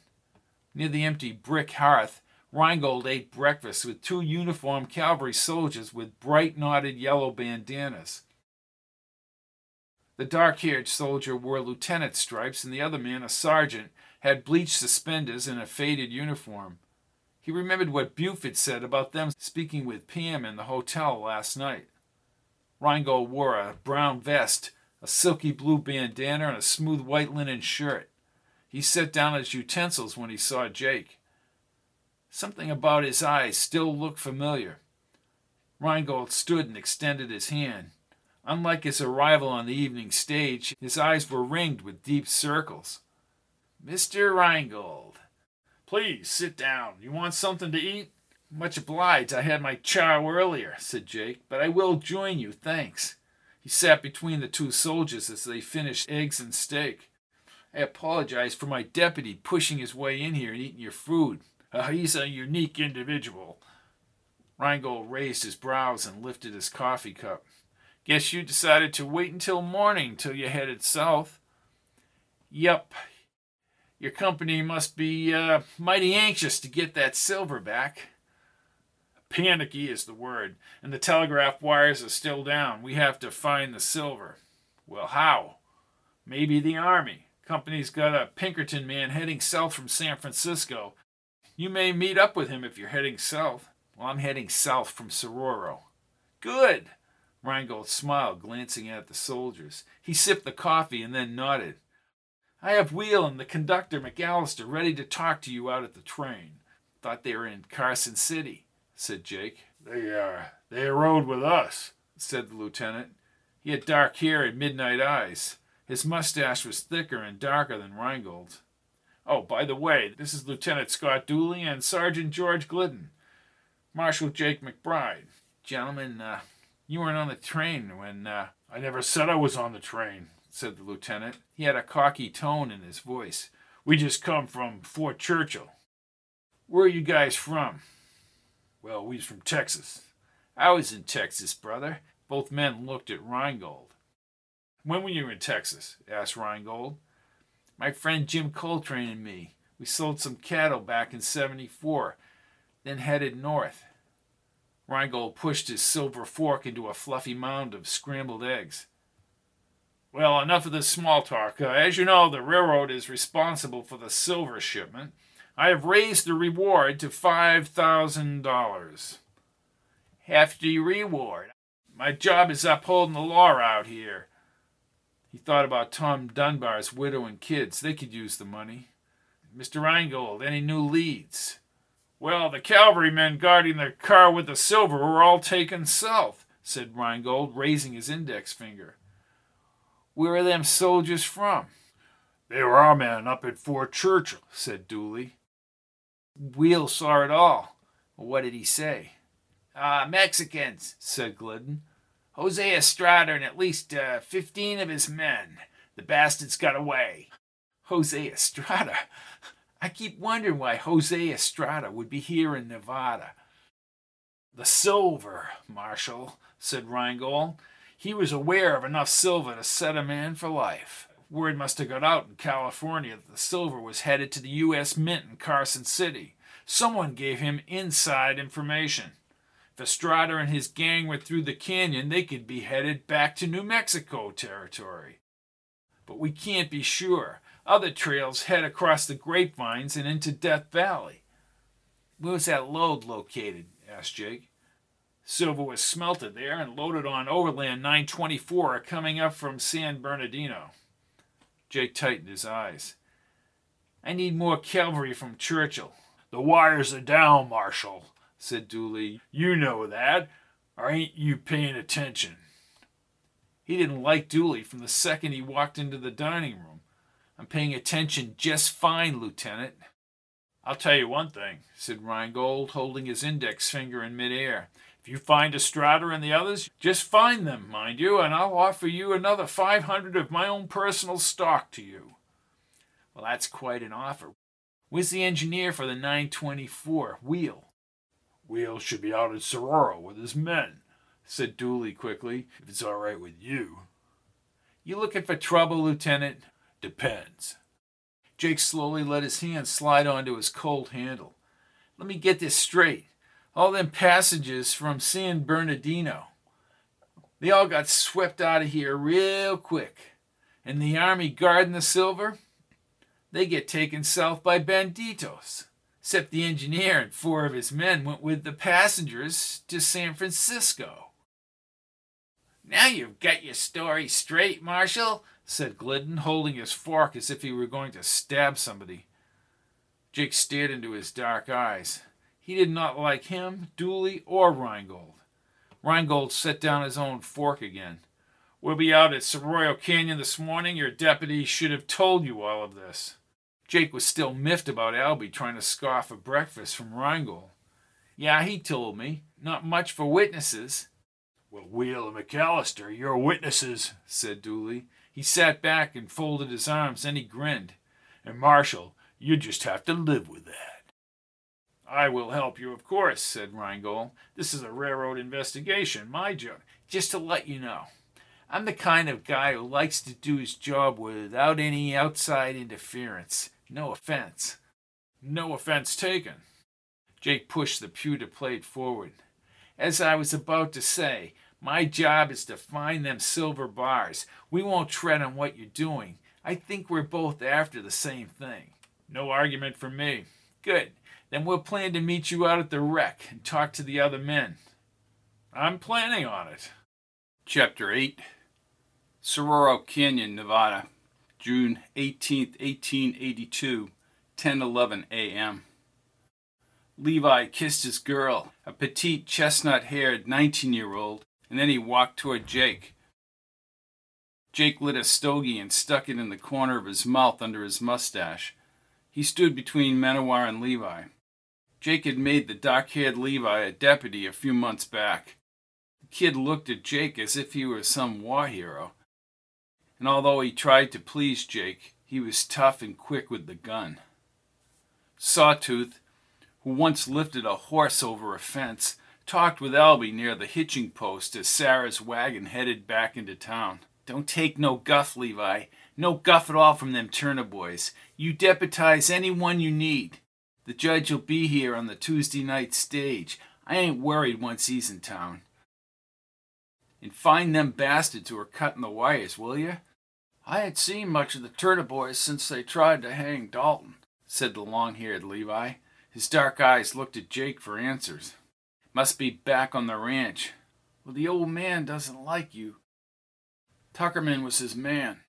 Near the empty brick hearth, Rheingold ate breakfast with two uniformed cavalry soldiers with bright knotted yellow bandanas. The dark haired soldier wore lieutenant stripes, and the other man, a sergeant, had bleached suspenders and a faded uniform. He remembered what Buford said about them speaking with Pam in the hotel last night. Rheingold wore a brown vest, a silky blue bandana, and a smooth white linen shirt. He set down his utensils when he saw Jake. Something about his eyes still looked familiar. Rheingold stood and extended his hand. Unlike his arrival on the evening stage, his eyes were ringed with deep circles. Mr. Rheingold, Please sit down. You want something to eat? Much obliged. I had my chow earlier, said Jake, but I will join you, thanks. He sat between the two soldiers as they finished eggs and steak. I apologize for my deputy pushing his way in here and eating your food. Uh, he's a unique individual. Rheingold raised his brows and lifted his coffee cup. Guess you decided to wait until morning till you headed south. Yep, your company must be uh, mighty anxious to get that silver back. Panicky is the word, and the telegraph wires are still down. We have to find the silver. Well, how? Maybe the Army. Company's got a Pinkerton man heading south from San Francisco. You may meet up with him if you're heading south. Well, I'm heading south from Sororo. Good. Rheingold smiled, glancing at the soldiers. He sipped the coffee and then nodded. I have Wheel and the conductor, McAllister, ready to talk to you out at the train. Thought they were in Carson City, said Jake. They are. They rode with us, said the lieutenant. He had dark hair and midnight eyes. His mustache was thicker and darker than Rheingold's. Oh, by the way, this is Lieutenant Scott Dooley and Sergeant George Glidden. Marshal Jake McBride. Gentlemen, uh, you weren't on the train when. Uh, I never said I was on the train, said the lieutenant. He had a cocky tone in his voice. We just come from Fort Churchill. Where are you guys from? Well, we's from Texas. I was in Texas, brother. Both men looked at Rheingold. When were you in Texas? asked Rheingold. My friend Jim Coltrane and me. We sold some cattle back in 74, then headed north. Rheingold pushed his silver fork into a fluffy mound of scrambled eggs. Well, enough of this small talk. Uh, as you know, the railroad is responsible for the silver shipment. I have raised the reward to $5,000. Hefty reward. My job is upholding the law out here. He thought about Tom Dunbar's widow and kids. They could use the money. Mr. Rheingold, any new leads? Well, the cavalrymen guarding the car with the silver were all taken south, said Rheingold, raising his index finger. Where are them soldiers from? They were our men up at Fort Churchill, said Dooley. Wheel saw it all. What did he say? Ah, uh, Mexicans, said Glidden. Jose Estrada and at least uh, fifteen of his men. The bastards got away. Jose Estrada? I keep wondering why Jose Estrada would be here in Nevada. The silver, Marshal, said Rheingold. He was aware of enough silver to set a man for life. Word must have got out in California that the silver was headed to the U.S. Mint in Carson City. Someone gave him inside information. Estrada and his gang were through the canyon, they could be headed back to New Mexico territory. But we can't be sure. Other trails head across the grapevines and into Death Valley. Where's that load located? asked Jake. Silver was smelted there and loaded on Overland 924 coming up from San Bernardino. Jake tightened his eyes. I need more cavalry from Churchill. The wires are down, Marshal, said Dooley. You know that, or ain't you paying attention? He didn't like Dooley from the second he walked into the dining room. I'm paying attention just fine, Lieutenant. I'll tell you one thing, said Rheingold, holding his index finger in midair. If you find Estrada and the others, just find them, mind you, and I'll offer you another 500 of my own personal stock to you. Well, that's quite an offer. Where's the engineer for the 924, Wheel? Wheel should be out at Sororo with his men, said Dooley quickly, if it's all right with you. You looking for trouble, Lieutenant? Depends. Jake slowly let his hand slide onto his Colt handle. Let me get this straight. All them passages from San Bernardino, they all got swept out of here real quick. And the army guarding the silver, they get taken south by banditos. Except the engineer and four of his men went with the passengers to San Francisco. Now you've got your story straight, Marshal, said Glidden, holding his fork as if he were going to stab somebody. Jake stared into his dark eyes. He did not like him, Dooley, or Rheingold. Rheingold set down his own fork again. We'll be out at Soroyo Canyon this morning. Your deputy should have told you all of this. Jake was still miffed about Albie trying to scoff a breakfast from Rheingold. Yeah, he told me. Not much for witnesses. Well, Wheel and McAllister, you're witnesses, said Dooley. He sat back and folded his arms, then he grinned. And Marshall, you just have to live with that. I will help you, of course, said Rheingold. This is a railroad investigation, my job. Just to let you know, I'm the kind of guy who likes to do his job without any outside interference. No offense. No offense taken. Jake pushed the pewter plate forward. As I was about to say, my job is to find them silver bars. We won't tread on what you're doing. I think we're both after the same thing. No argument from me. Good. Then we'll plan to meet you out at the wreck and talk to the other men. I'm planning on it. Chapter 8 Sororo Canyon, Nevada, June 18, 1882, 10:11 a.m. Levi kissed his girl, a petite chestnut-haired 19-year-old, and then he walked toward Jake. Jake lit a stogie and stuck it in the corner of his mouth under his mustache. He stood between Menowar and Levi. Jake had made the dark-haired Levi a deputy a few months back. The kid looked at Jake as if he were some war hero. And although he tried to please Jake, he was tough and quick with the gun. Sawtooth, who once lifted a horse over a fence, talked with Albie near the hitching post as Sarah's wagon headed back into town. Don't take no guff, Levi. No guff at all from them Turner boys. You deputize anyone you need. The judge will be here on the Tuesday night stage. I ain't worried once he's in town. And find them bastards who are cutting the wires, will you? I ain't seen much of the Turner boys since they tried to hang Dalton, said the long haired Levi. His dark eyes looked at Jake for answers. Must be back on the ranch. Well, the old man doesn't like you. Tuckerman was his man.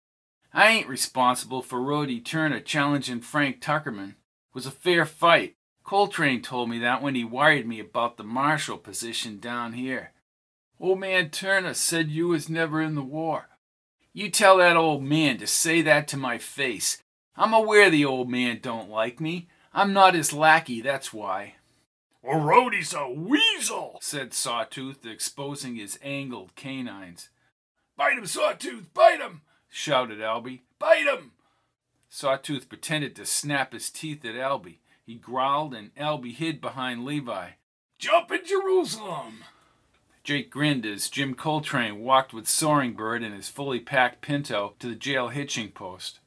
I ain't responsible for Rhodey Turner challenging Frank Tuckerman. It was a fair fight. Coltrane told me that when he wired me about the marshal position down here. Old man Turner said you was never in the war. You tell that old man to say that to my face. I'm aware the old man don't like me. I'm not his lackey, that's why. Rhodey's a weasel, said Sawtooth, exposing his angled canines. Bite him, Sawtooth, bite him, shouted Albie. Bite him! Sawtooth pretended to snap his teeth at Albie. He growled, and Albie hid behind Levi. Jump in Jerusalem! Jake grinned as Jim Coltrane walked with Soaring Bird and his fully packed pinto to the jail hitching post.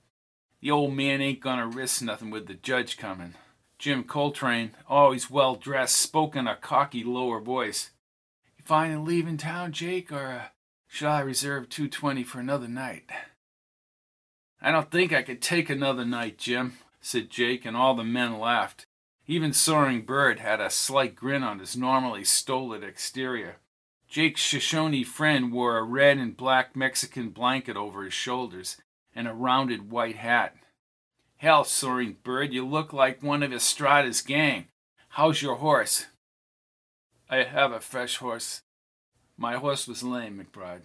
The old man ain't gonna risk nothing with the judge coming. Jim Coltrane, always well dressed, spoke in a cocky lower voice. You finally leaving town, Jake, or uh, I reserve 220 for another night? I don't think I could take another night, Jim, said Jake, and all the men laughed. Even Soaring Bird had a slight grin on his normally stolid exterior. Jake's Shoshone friend wore a red and black Mexican blanket over his shoulders and a rounded white hat. Hell, Soaring Bird, you look like one of Estrada's gang. How's your horse? I have a fresh horse. My horse was lame, McBride.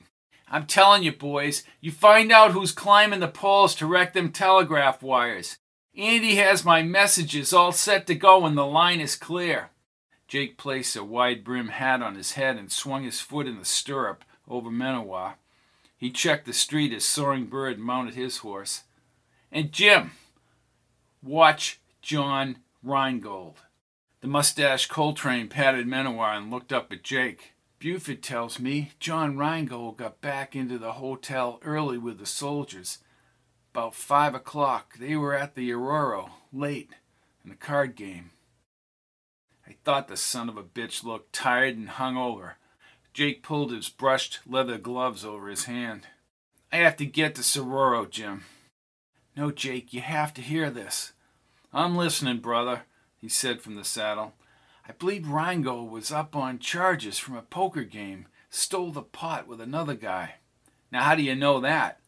I'm telling you, boys, you find out who's climbing the poles to wreck them telegraph wires. Andy has my messages all set to go when the line is clear. Jake placed a wide brim hat on his head and swung his foot in the stirrup over Menawar. He checked the street as Soaring Bird mounted his horse. And Jim, watch John Rheingold. The mustache Coltrane patted Menawar and looked up at Jake. Buford tells me John Rheingold got back into the hotel early with the soldiers. About five o'clock, they were at the Aurora, late, in a card game. I thought the son of a bitch looked tired and hung over. Jake pulled his brushed leather gloves over his hand. I have to get to Sororo, Jim. No, Jake, you have to hear this. I'm listening, brother, he said from the saddle. I believe Rheingold was up on charges from a poker game, stole the pot with another guy. Now, how do you know that?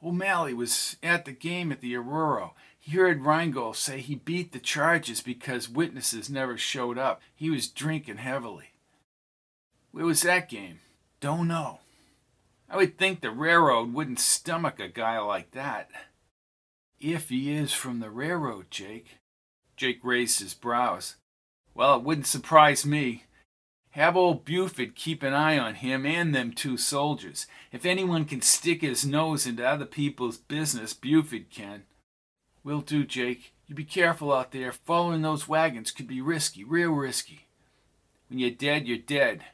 O'Malley was at the game at the Aurora. He heard Rheingold say he beat the charges because witnesses never showed up. He was drinking heavily. Where was that game? Don't know. I would think the railroad wouldn't stomach a guy like that. If he is from the railroad, Jake. Jake raised his brows. Well, it wouldn't surprise me. Have old Buford keep an eye on him and them two soldiers. If anyone can stick his nose into other people's business, Buford can. Will do, Jake. You be careful out there. Following those wagons could be risky, real risky. When you're dead, you're dead.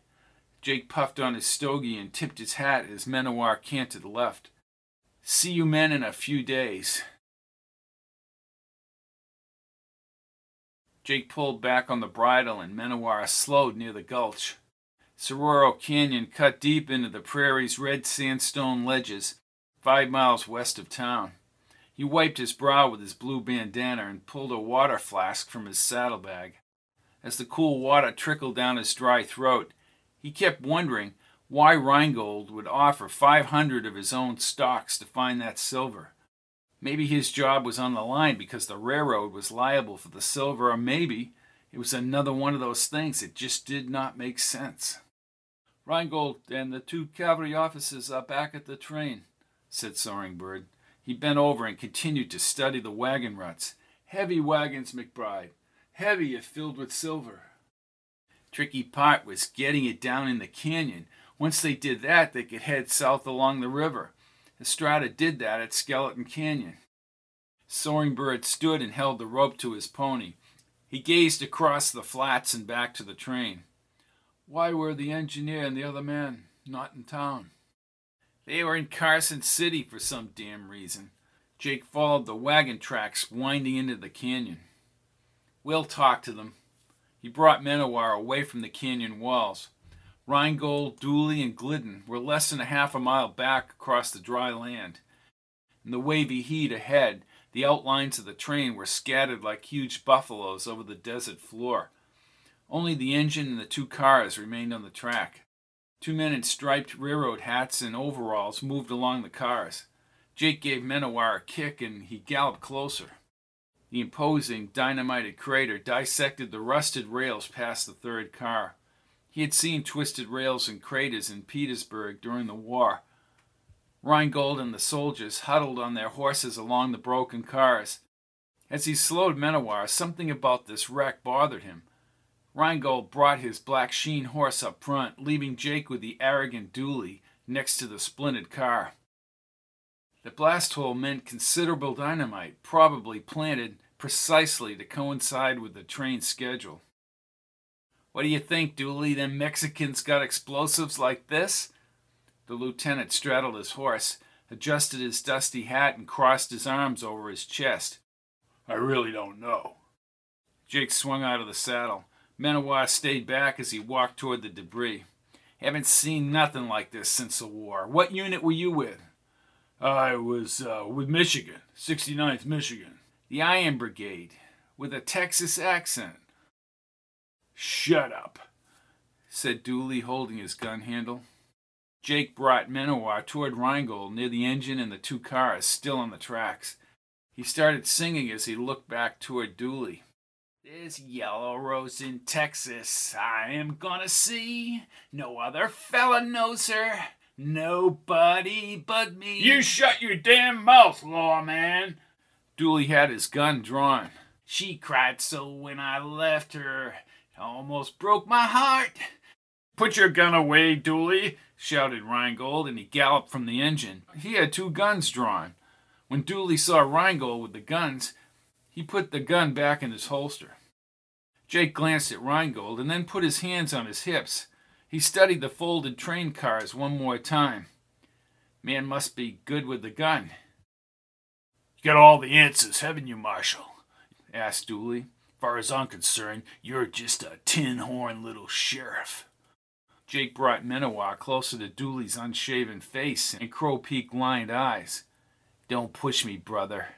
Jake puffed on his stogie and tipped his hat as Menawar canted left. See you men in a few days. Jake pulled back on the bridle and Menawar slowed near the gulch. Sororo Canyon cut deep into the prairie's red sandstone ledges, five miles west of town. He wiped his brow with his blue bandana and pulled a water flask from his saddlebag. As the cool water trickled down his dry throat, he kept wondering why Rheingold would offer five hundred of his own stocks to find that silver. Maybe his job was on the line because the railroad was liable for the silver, or maybe it was another one of those things that just did not make sense. Rheingold and the two cavalry officers are back at the train, said Soaring Bird. He bent over and continued to study the wagon ruts. Heavy wagons, McBride. Heavy if filled with silver. Tricky part was getting it down in the canyon. Once they did that, they could head south along the river. Estrada did that at Skeleton Canyon. Soaring Bird stood and held the rope to his pony. He gazed across the flats and back to the train. Why were the engineer and the other man not in town? They were in Carson City for some damn reason. Jake followed the wagon tracks winding into the canyon. Will talked to them. He brought Menawar away from the canyon walls. Rheingold, Dooley, and Glidden were less than a half a mile back across the dry land. In the wavy heat ahead, the outlines of the train were scattered like huge buffaloes over the desert floor. Only the engine and the two cars remained on the track. Two men in striped railroad hats and overalls moved along the cars. Jake gave Menawar a kick and he galloped closer. The imposing, dynamited crater dissected the rusted rails past the third car. He had seen twisted rails and craters in Petersburg during the war. Rheingold and the soldiers huddled on their horses along the broken cars. As he slowed Menawar, something about this wreck bothered him. Rheingold brought his black sheen horse up front, leaving Jake with the arrogant Dooley next to the splintered car. The blast hole meant considerable dynamite, probably planted precisely to coincide with the train schedule. What do you think, Dooley? Them Mexicans got explosives like this? The lieutenant straddled his horse, adjusted his dusty hat, and crossed his arms over his chest. I really don't know. Jake swung out of the saddle. Menawar stayed back as he walked toward the debris. Haven't seen nothing like this since the war. What unit were you with? I was uh, with Michigan, 69th Michigan. The Iron Brigade, with a Texas accent. Shut up, said Dooley, holding his gun handle. Jake brought Menawar toward Rheingold near the engine and the two cars still on the tracks. He started singing as he looked back toward Dooley. This yellow rose in Texas I am gonna see. No other fella knows her. Nobody but me. You shut your damn mouth, lawman. Dooley had his gun drawn. She cried so when I left her, it almost broke my heart. Put your gun away, Dooley, shouted Rheingold, and he galloped from the engine. He had two guns drawn. When Dooley saw Rheingold with the guns, he put the gun back in his holster. Jake glanced at Rheingold and then put his hands on his hips. He studied the folded train cars one more time. Man must be good with the gun. You got all the answers, haven't you, Marshal? asked Dooley. Far as I'm concerned, you're just a tin horn little sheriff. Jake brought Menawar closer to Dooley's unshaven face and crow peak lined eyes. Don't push me, brother.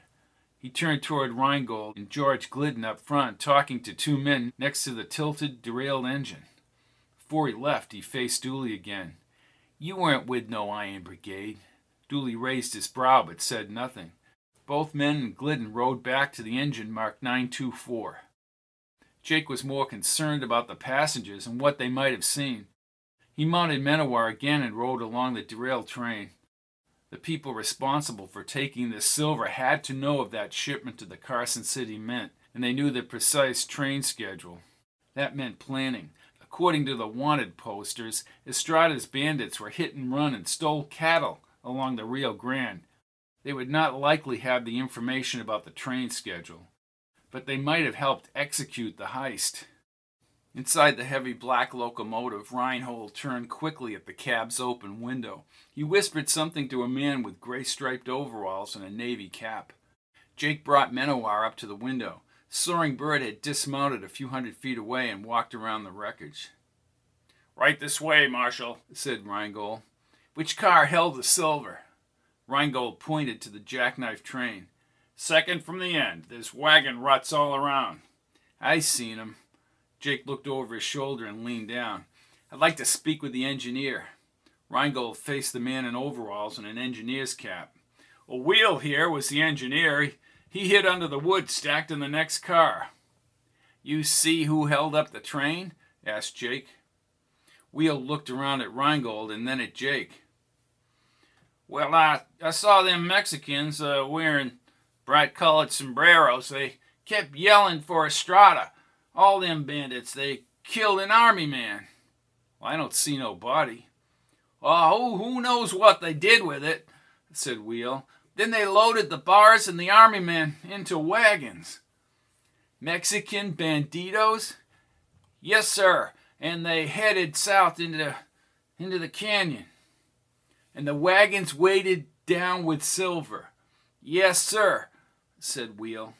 He turned toward Rheingold and George Glidden up front, talking to two men next to the tilted, derailed engine. Before he left, he faced Dooley again. You weren't with no Iron Brigade. Dooley raised his brow but said nothing. Both men and Glidden rode back to the engine marked 924. Jake was more concerned about the passengers and what they might have seen. He mounted Menawar again and rode along the derailed train. The people responsible for taking this silver had to know of that shipment to the Carson City Mint, and they knew the precise train schedule. That meant planning. According to the wanted posters, Estrada's bandits were hit and run and stole cattle along the Rio Grande. They would not likely have the information about the train schedule, but they might have helped execute the heist. Inside the heavy black locomotive, Rheingold turned quickly at the cab's open window. He whispered something to a man with gray striped overalls and a navy cap. Jake brought Menawar up to the window. Soaring Bird had dismounted a few hundred feet away and walked around the wreckage. Right this way, Marshal, said Rheingold. Which car held the silver? Rheingold pointed to the jackknife train. Second from the end. There's wagon ruts all around. I seen 'em. Jake looked over his shoulder and leaned down. I'd like to speak with the engineer. Rheingold faced the man in overalls and an engineer's cap. A wheel here was the engineer. He hid under the wood stacked in the next car. You see who held up the train? asked Jake. Wheel looked around at Rheingold and then at Jake. Well, I, I saw them Mexicans uh, wearing bright colored sombreros. They kept yelling for Estrada. All them bandits, they killed an army man. Well, I don't see no body. Oh, who knows what they did with it, said Wheel. Then they loaded the bars and the army men into wagons. Mexican banditos? Yes, sir. And they headed south into, into the canyon. And the wagons weighted down with silver. Yes, sir, said Wheel.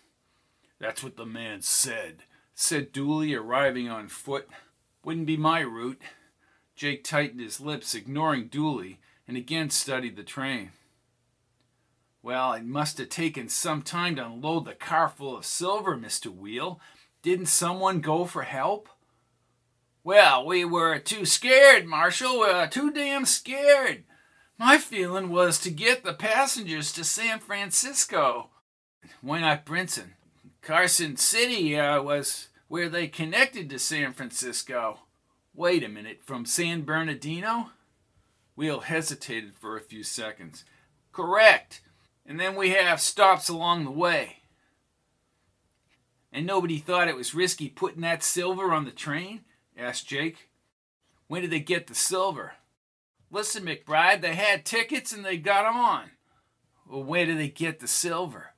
That's what the man said, said Dooley, arriving on foot. Wouldn't be my route. Jake tightened his lips, ignoring Dooley, and again studied the train. Well, it must have taken some time to unload the car full of silver, Mr. Wheel. Didn't someone go for help? Well, we were too scared, Marshal. We were too damn scared. My feeling was to get the passengers to San Francisco. Why not Brinson? Carson City uh, was where they connected to San Francisco. Wait a minute, from San Bernardino? Wheel hesitated for a few seconds. Correct. And then we have stops along the way. And nobody thought it was risky putting that silver on the train? asked Jake. When did they get the silver? Listen, McBride, they had tickets and they got on. Well, where did they get the silver?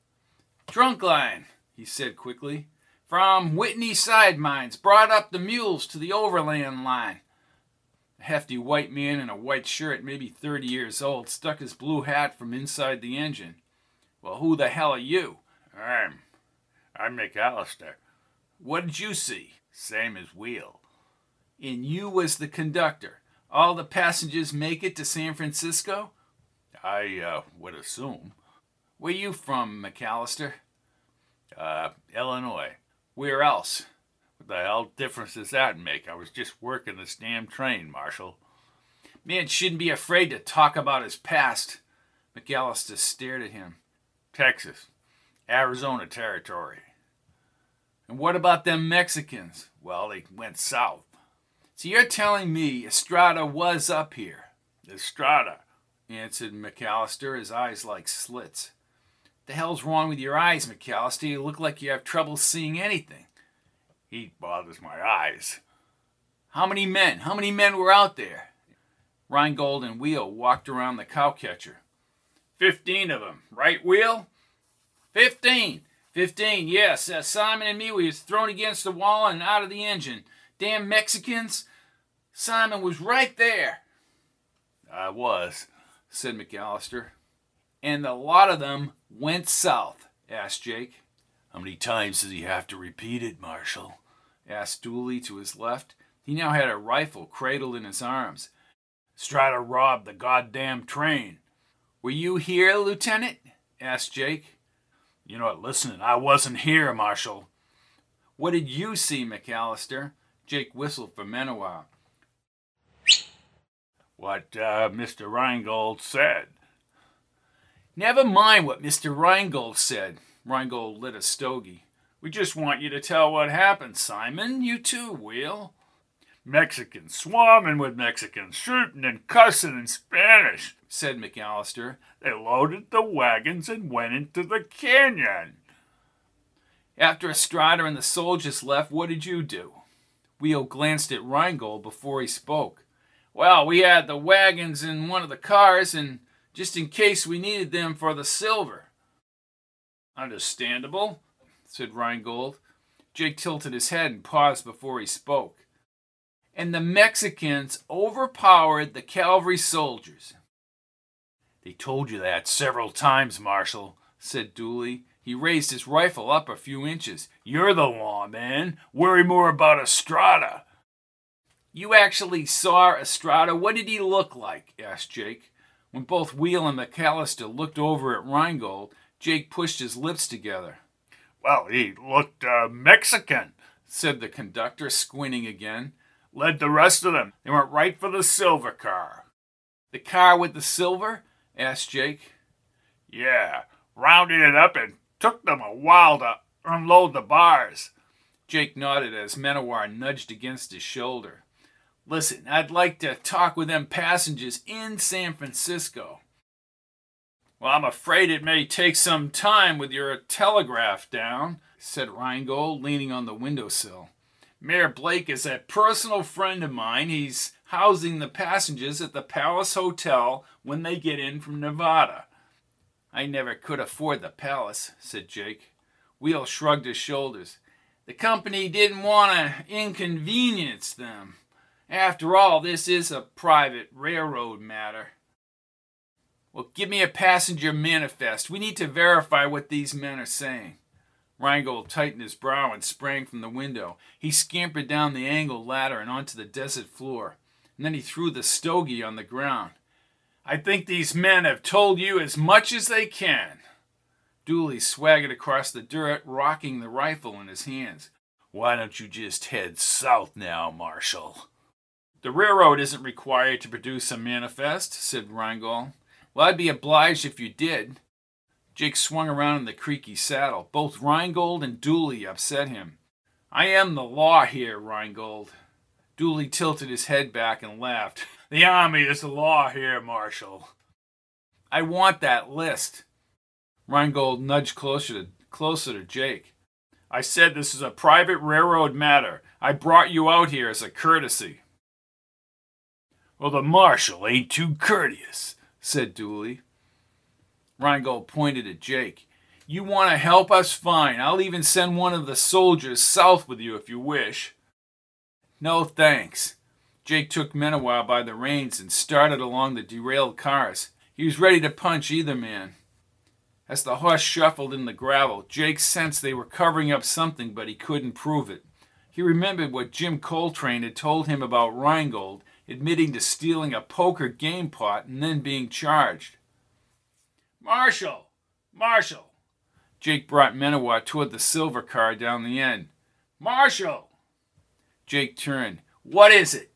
Trunk line, he said quickly. From Whitney side mines, brought up the mules to the overland line. A hefty white man in a white shirt, maybe 30 years old, stuck his blue hat from inside the engine. Well, who the hell are you? I'm. I'm McAllister. What did you see? Same as Wheel. And you was the conductor. All the passengers make it to San Francisco? I uh, would assume. Where you from, McAllister? Uh, Illinois. Where else? What the hell difference does that make? I was just working this damn train, Marshal. Man shouldn't be afraid to talk about his past. McAllister stared at him. Texas. Arizona Territory. And what about them Mexicans? Well, they went south. So you're telling me Estrada was up here? Estrada, answered McAllister, his eyes like slits. The hell's wrong with your eyes, McAllister? You look like you have trouble seeing anything. Heat bothers my eyes. How many men? How many men were out there? Rheingold and Wheel walked around the cowcatcher. Fifteen of them, right, Wheel? Fifteen. Fifteen, yes. Uh, Simon and me, we was thrown against the wall and out of the engine. Damn Mexicans. Simon was right there. I was, said McAllister. And a lot of them went south, asked Jake. How many times does he have to repeat it, Marshal? asked Dooley to his left. He now had a rifle cradled in his arms. Estrada robbed the goddamn train. Were you here, Lieutenant? asked Jake. You're not listening. I wasn't here, Marshal. What did you see, McAllister? Jake whistled for Menawar. What uh, Mr. Rheingold said. Never mind what Mr. Rheingold said. Rheingold lit a stogie. We just want you to tell what happened, Simon. You too, Wheel. Mexicans swarming with Mexicans, shooting and cussing in Spanish, said McAllister. They loaded the wagons and went into the canyon. After Estrada and the soldiers left, what did you do? Wheel glanced at Rheingold before he spoke. Well, we had the wagons in one of the cars, and just in case we needed them for the silver. Understandable, said Rheingold. Jake tilted his head and paused before he spoke and the Mexicans overpowered the cavalry soldiers. They told you that several times, Marshal, said Dooley. He raised his rifle up a few inches. You're the law, man. Worry more about Estrada. You actually saw Estrada? What did he look like? asked Jake. When both Wheel and McAllister looked over at Rheingold, Jake pushed his lips together. Well, he looked uh, Mexican, said the conductor, squinting again led the rest of them. They went right for the silver car. The car with the silver? asked Jake. Yeah, rounded it up and took them a while to unload the bars. Jake nodded as Menawar nudged against his shoulder. Listen, I'd like to talk with them passengers in San Francisco. Well, I'm afraid it may take some time with your telegraph down, said Rheingold, leaning on the windowsill. Mayor Blake is a personal friend of mine. He's housing the passengers at the Palace Hotel when they get in from Nevada. I never could afford the Palace, said Jake. Wheel shrugged his shoulders. The company didn't want to inconvenience them. After all, this is a private railroad matter. Well, give me a passenger manifest. We need to verify what these men are saying. Rheingold tightened his brow and sprang from the window. He scampered down the angled ladder and onto the desert floor. And then he threw the stogie on the ground. I think these men have told you as much as they can. Dooley swaggered across the dirt, rocking the rifle in his hands. Why don't you just head south now, Marshal? The railroad isn't required to produce a manifest, said Rheingold. Well, I'd be obliged if you did. Jake swung around in the creaky saddle. Both Rheingold and Dooley upset him. I am the law here, Rheingold. Dooley tilted his head back and laughed. (laughs) The army is the law here, Marshal. I want that list. Rheingold nudged closer to, closer to Jake. I said this is a private railroad matter. I brought you out here as a courtesy. Well, the marshal ain't too courteous, said Dooley. Rheingold pointed at Jake. You want to help us? Fine. I'll even send one of the soldiers south with you if you wish. No thanks. Jake took Menawar by the reins and started along the derailed cars. He was ready to punch either man. As the horse shuffled in the gravel, Jake sensed they were covering up something, but he couldn't prove it. He remembered what Jim Coltrane had told him about Rheingold, admitting to stealing a poker game pot and then being charged. Marshal! Marshal! Jake brought Menawar toward the silver car down the end. Marshal! Jake turned. What is it?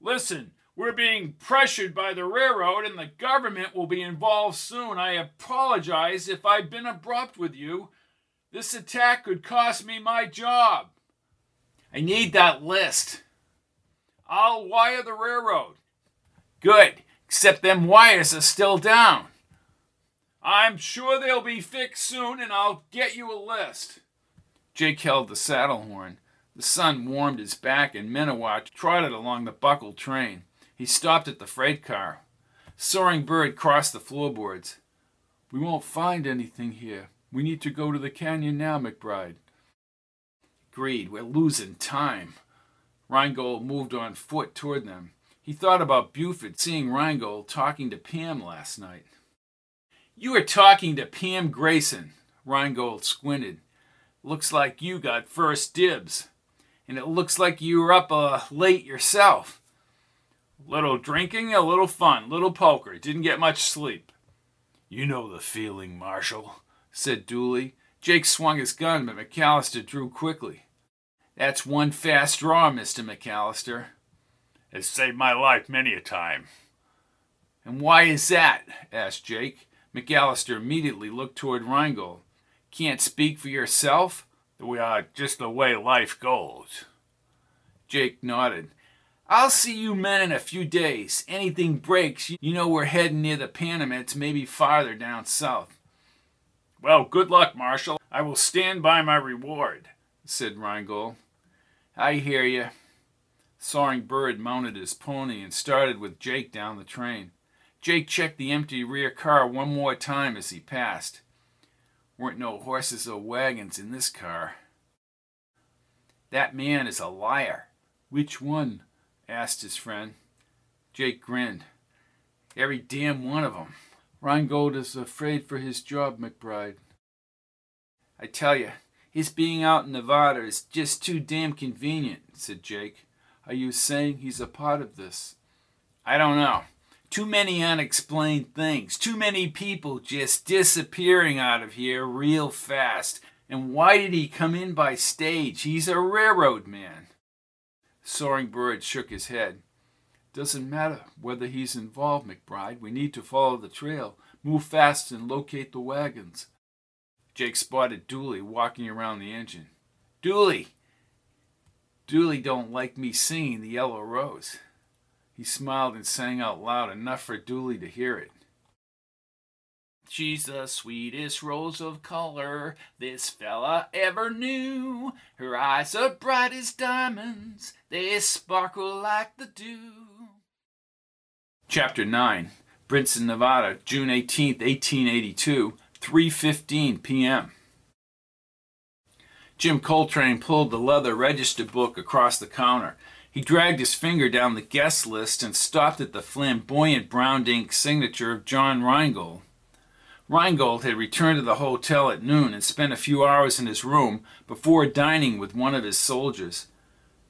Listen, we're being pressured by the railroad and the government will be involved soon. I apologize if I've been abrupt with you. This attack could cost me my job. I need that list. I'll wire the railroad. Good, except them wires are still down. I'm sure they'll be fixed soon, and I'll get you a list. Jake held the saddle horn. The sun warmed his back, and Minnewa trotted along the buckled train. He stopped at the freight car. Soaring Bird crossed the floorboards. We won't find anything here. We need to go to the canyon now, McBride. Agreed, we're losing time. Rheingold moved on foot toward them. He thought about Buford seeing Rheingold talking to Pam last night. You were talking to Pam Grayson. Rheingold squinted. Looks like you got first dibs. And it looks like you were up uh, late yourself. Little drinking, a little fun, little poker. Didn't get much sleep. You know the feeling, Marshal, said Dooley. Jake swung his gun, but McAllister drew quickly. That's one fast draw, Mr. McAllister. It's saved my life many a time. And why is that? asked Jake. McAllister immediately looked toward Rheingold. Can't speak for yourself? We are just the way life goes. Jake nodded. I'll see you men in a few days. Anything breaks, you know we're heading near the Panamints, maybe farther down south. Well, good luck, Marshal. I will stand by my reward, said Rheingold. I hear you. Soaring Bird mounted his pony and started with Jake down the train. Jake checked the empty rear car one more time as he passed. Weren't no horses or wagons in this car. That man is a liar. Which one? asked his friend. Jake grinned. Every damn one of 'em. Rheingold is afraid for his job, McBride. I tell you, his being out in Nevada is just too damn convenient, said Jake. Are you saying he's a part of this? I don't know. Too many unexplained things. Too many people just disappearing out of here real fast. And why did he come in by stage? He's a railroad man. Soaring Bird shook his head. Doesn't matter whether he's involved, McBride. We need to follow the trail, move fast, and locate the wagons. Jake spotted Dooley walking around the engine. Dooley! Dooley don't like me singing the Yellow Rose. He smiled and sang out loud enough for Dooley to hear it. She's the sweetest rose of color this fella ever knew. Her eyes are bright as diamonds, they sparkle like the dew. Chapter 9 Brinson, Nevada, June 18, 1882, 3:15 p.m. Jim Coltrane pulled the leather register book across the counter. He dragged his finger down the guest list and stopped at the flamboyant brown ink signature of John Rheingold. Rheingold had returned to the hotel at noon and spent a few hours in his room before dining with one of his soldiers.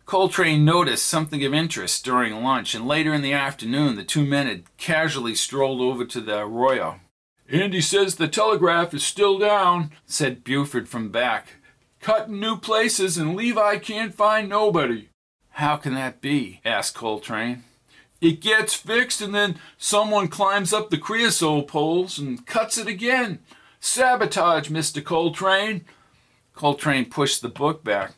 Coltrane noticed something of interest during lunch, and later in the afternoon the two men had casually strolled over to the Arroyo. Andy says the telegraph is still down, said Buford from back. Cutting new places, and Levi can't find nobody. How can that be? asked Coltrane. It gets fixed and then someone climbs up the creosote poles and cuts it again. Sabotage, Mr. Coltrane. Coltrane pushed the book back.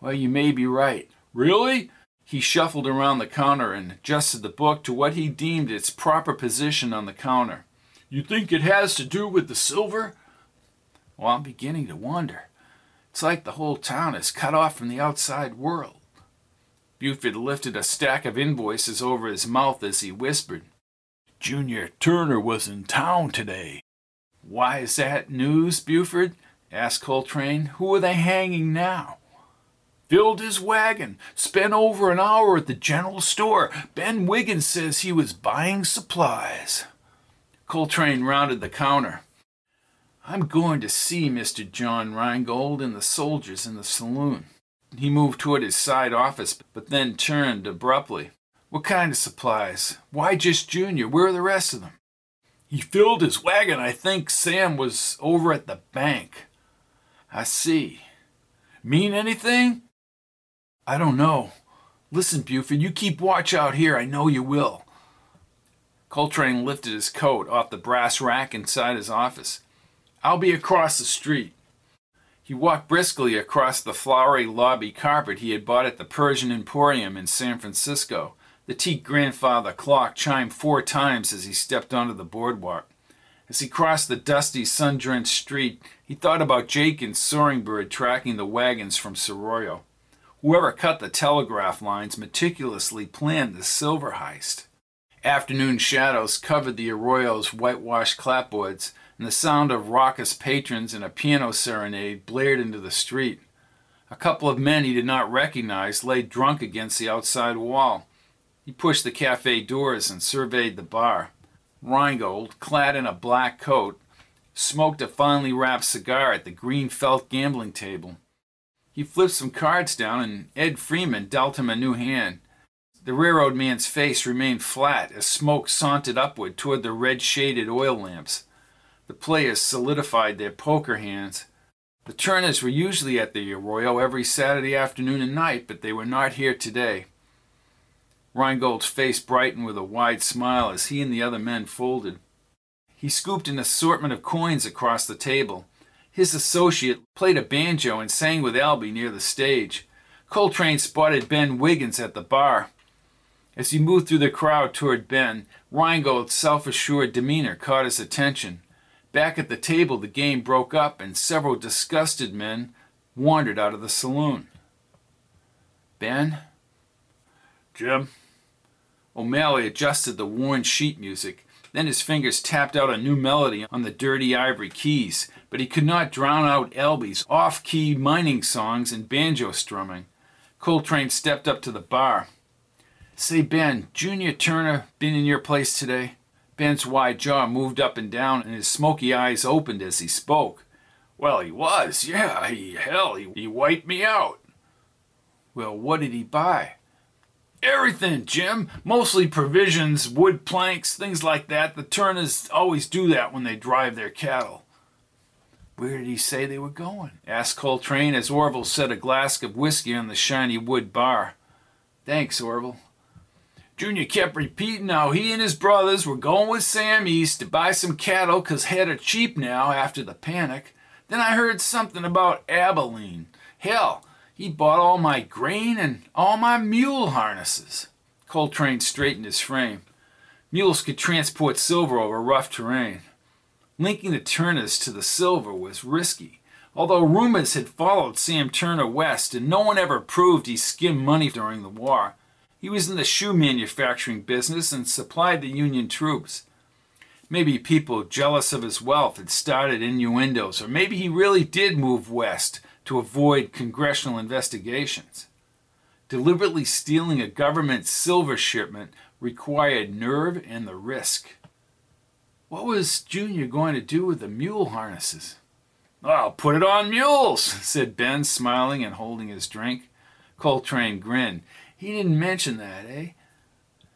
Well, you may be right. Really? He shuffled around the counter and adjusted the book to what he deemed its proper position on the counter. You think it has to do with the silver? Well, I'm beginning to wonder. It's like the whole town is cut off from the outside world. Buford lifted a stack of invoices over his mouth as he whispered, Junior Turner was in town today. Why is that news, Buford? asked Coltrane. Who are they hanging now? Filled his wagon. Spent over an hour at the general store. Ben Wiggins says he was buying supplies. Coltrane rounded the counter. I'm going to see Mr. John Rheingold and the soldiers in the saloon. He moved toward his side office, but then turned abruptly. What kind of supplies? Why just Junior? Where are the rest of them? He filled his wagon. I think Sam was over at the bank. I see. Mean anything? I don't know. Listen, Buford, you keep watch out here. I know you will. Coltrane lifted his coat off the brass rack inside his office. I'll be across the street. He walked briskly across the flowery lobby carpet he had bought at the Persian Emporium in San Francisco. The teak grandfather clock chimed four times as he stepped onto the boardwalk. As he crossed the dusty, sun drenched street, he thought about Jake and Soaring Bird tracking the wagons from Soroyo. Whoever cut the telegraph lines meticulously planned the silver heist. Afternoon shadows covered the Arroyo's whitewashed clapboards, and the sound of raucous patrons and a piano serenade blared into the street. A couple of men he did not recognize lay drunk against the outside wall. He pushed the cafe doors and surveyed the bar. Rheingold, clad in a black coat, smoked a finely wrapped cigar at the green felt gambling table. He flipped some cards down, and Ed Freeman dealt him a new hand. The railroad man's face remained flat as smoke sauntered upward toward the red shaded oil lamps. The players solidified their poker hands. The Turners were usually at the Arroyo every Saturday afternoon and night, but they were not here today. Rheingold's face brightened with a wide smile as he and the other men folded. He scooped an assortment of coins across the table. His associate played a banjo and sang with Albie near the stage. Coltrane spotted Ben Wiggins at the bar. As he moved through the crowd toward Ben, Rheingold's self assured demeanor caught his attention. Back at the table, the game broke up and several disgusted men wandered out of the saloon. Ben? Jim? O'Malley adjusted the worn sheet music. Then his fingers tapped out a new melody on the dirty ivory keys, but he could not drown out Albie's off key mining songs and banjo strumming. Coltrane stepped up to the bar. Say, Ben, Junior Turner been in your place today? Ben's wide jaw moved up and down, and his smoky eyes opened as he spoke. Well, he was, yeah. He, hell, he, he wiped me out. Well, what did he buy? Everything, Jim. Mostly provisions, wood planks, things like that. The Turners always do that when they drive their cattle. Where did he say they were going? asked Coltrane as Orville set a glass of whiskey on the shiny wood bar. Thanks, Orville. Junior kept repeating how he and his brothers were going with Sam East to buy some cattle 'cause head are cheap now after the panic. Then I heard something about Abilene. Hell, he bought all my grain and all my mule harnesses. Coltrane straightened his frame. Mules could transport silver over rough terrain. Linking the Turners to the silver was risky, although rumors had followed Sam Turner west and no one ever proved he skimmed money during the war. He was in the shoe manufacturing business and supplied the Union troops. Maybe people jealous of his wealth had started innuendos, or maybe he really did move west to avoid congressional investigations. Deliberately stealing a government silver shipment required nerve and the risk. What was Junior going to do with the mule harnesses? I'll put it on mules, (laughs) said Ben, smiling and holding his drink. Coltrane grinned. He didn't mention that, eh?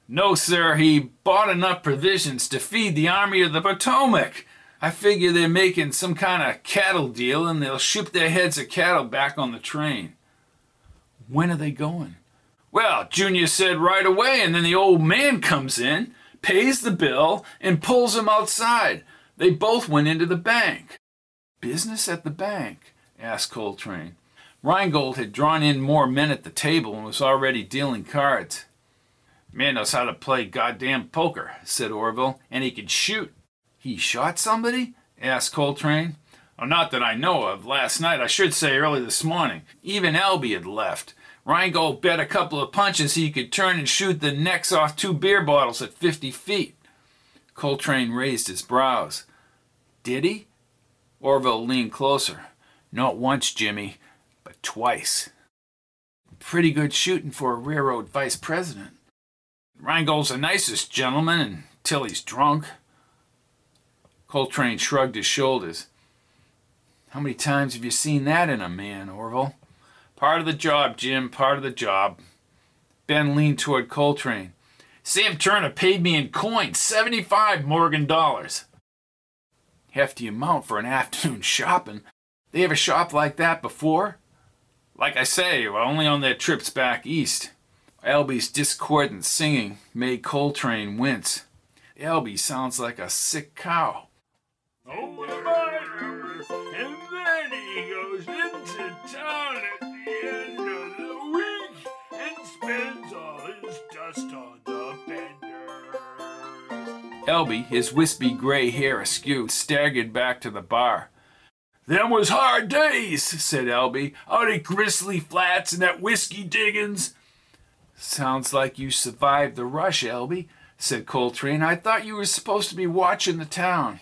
No, sir. He bought enough provisions to feed the Army of the Potomac. I figure they're making some kind of cattle deal and they'll ship their heads of cattle back on the train. When are they going? Well, Junior said right away, and then the old man comes in, pays the bill, and pulls him outside. They both went into the bank. Business at the bank? asked Coltrane. Rheingold had drawn in more men at the table and was already dealing cards. Man knows how to play goddamn poker, said Orville, and he can shoot. He shot somebody? asked Coltrane. Oh, not that I know of. Last night, I should say early this morning. Even Albie had left. Rheingold bet a couple of punches he could turn and shoot the necks off two beer bottles at 50 feet. Coltrane raised his brows. Did he? Orville leaned closer. Not once, Jimmy twice. Pretty good shooting for a railroad vice president. Rheingold's the nicest gentleman until he's drunk. Coltrane shrugged his shoulders. How many times have you seen that in a man, Orville? Part of the job, Jim, part of the job. Ben leaned toward Coltrane. Sam Turner paid me in coins, 75 Morgan dollars. Hefty amount for an (laughs) afternoon shopping. They ever shopped like that before? Like I say, only on their trips back east. Albie's discordant singing made Coltrane wince. Albie sounds like a sick cow. Oh, and then he goes into town at the end of the week and spends all his dust on the benders. Albie, his wispy gray hair askew, staggered back to the bar. Them was hard days, said Albie, out at Grizzly Flats and that whiskey diggins. Sounds like you survived the rush, Albie, said Coltrane. I thought you were supposed to be watching the town.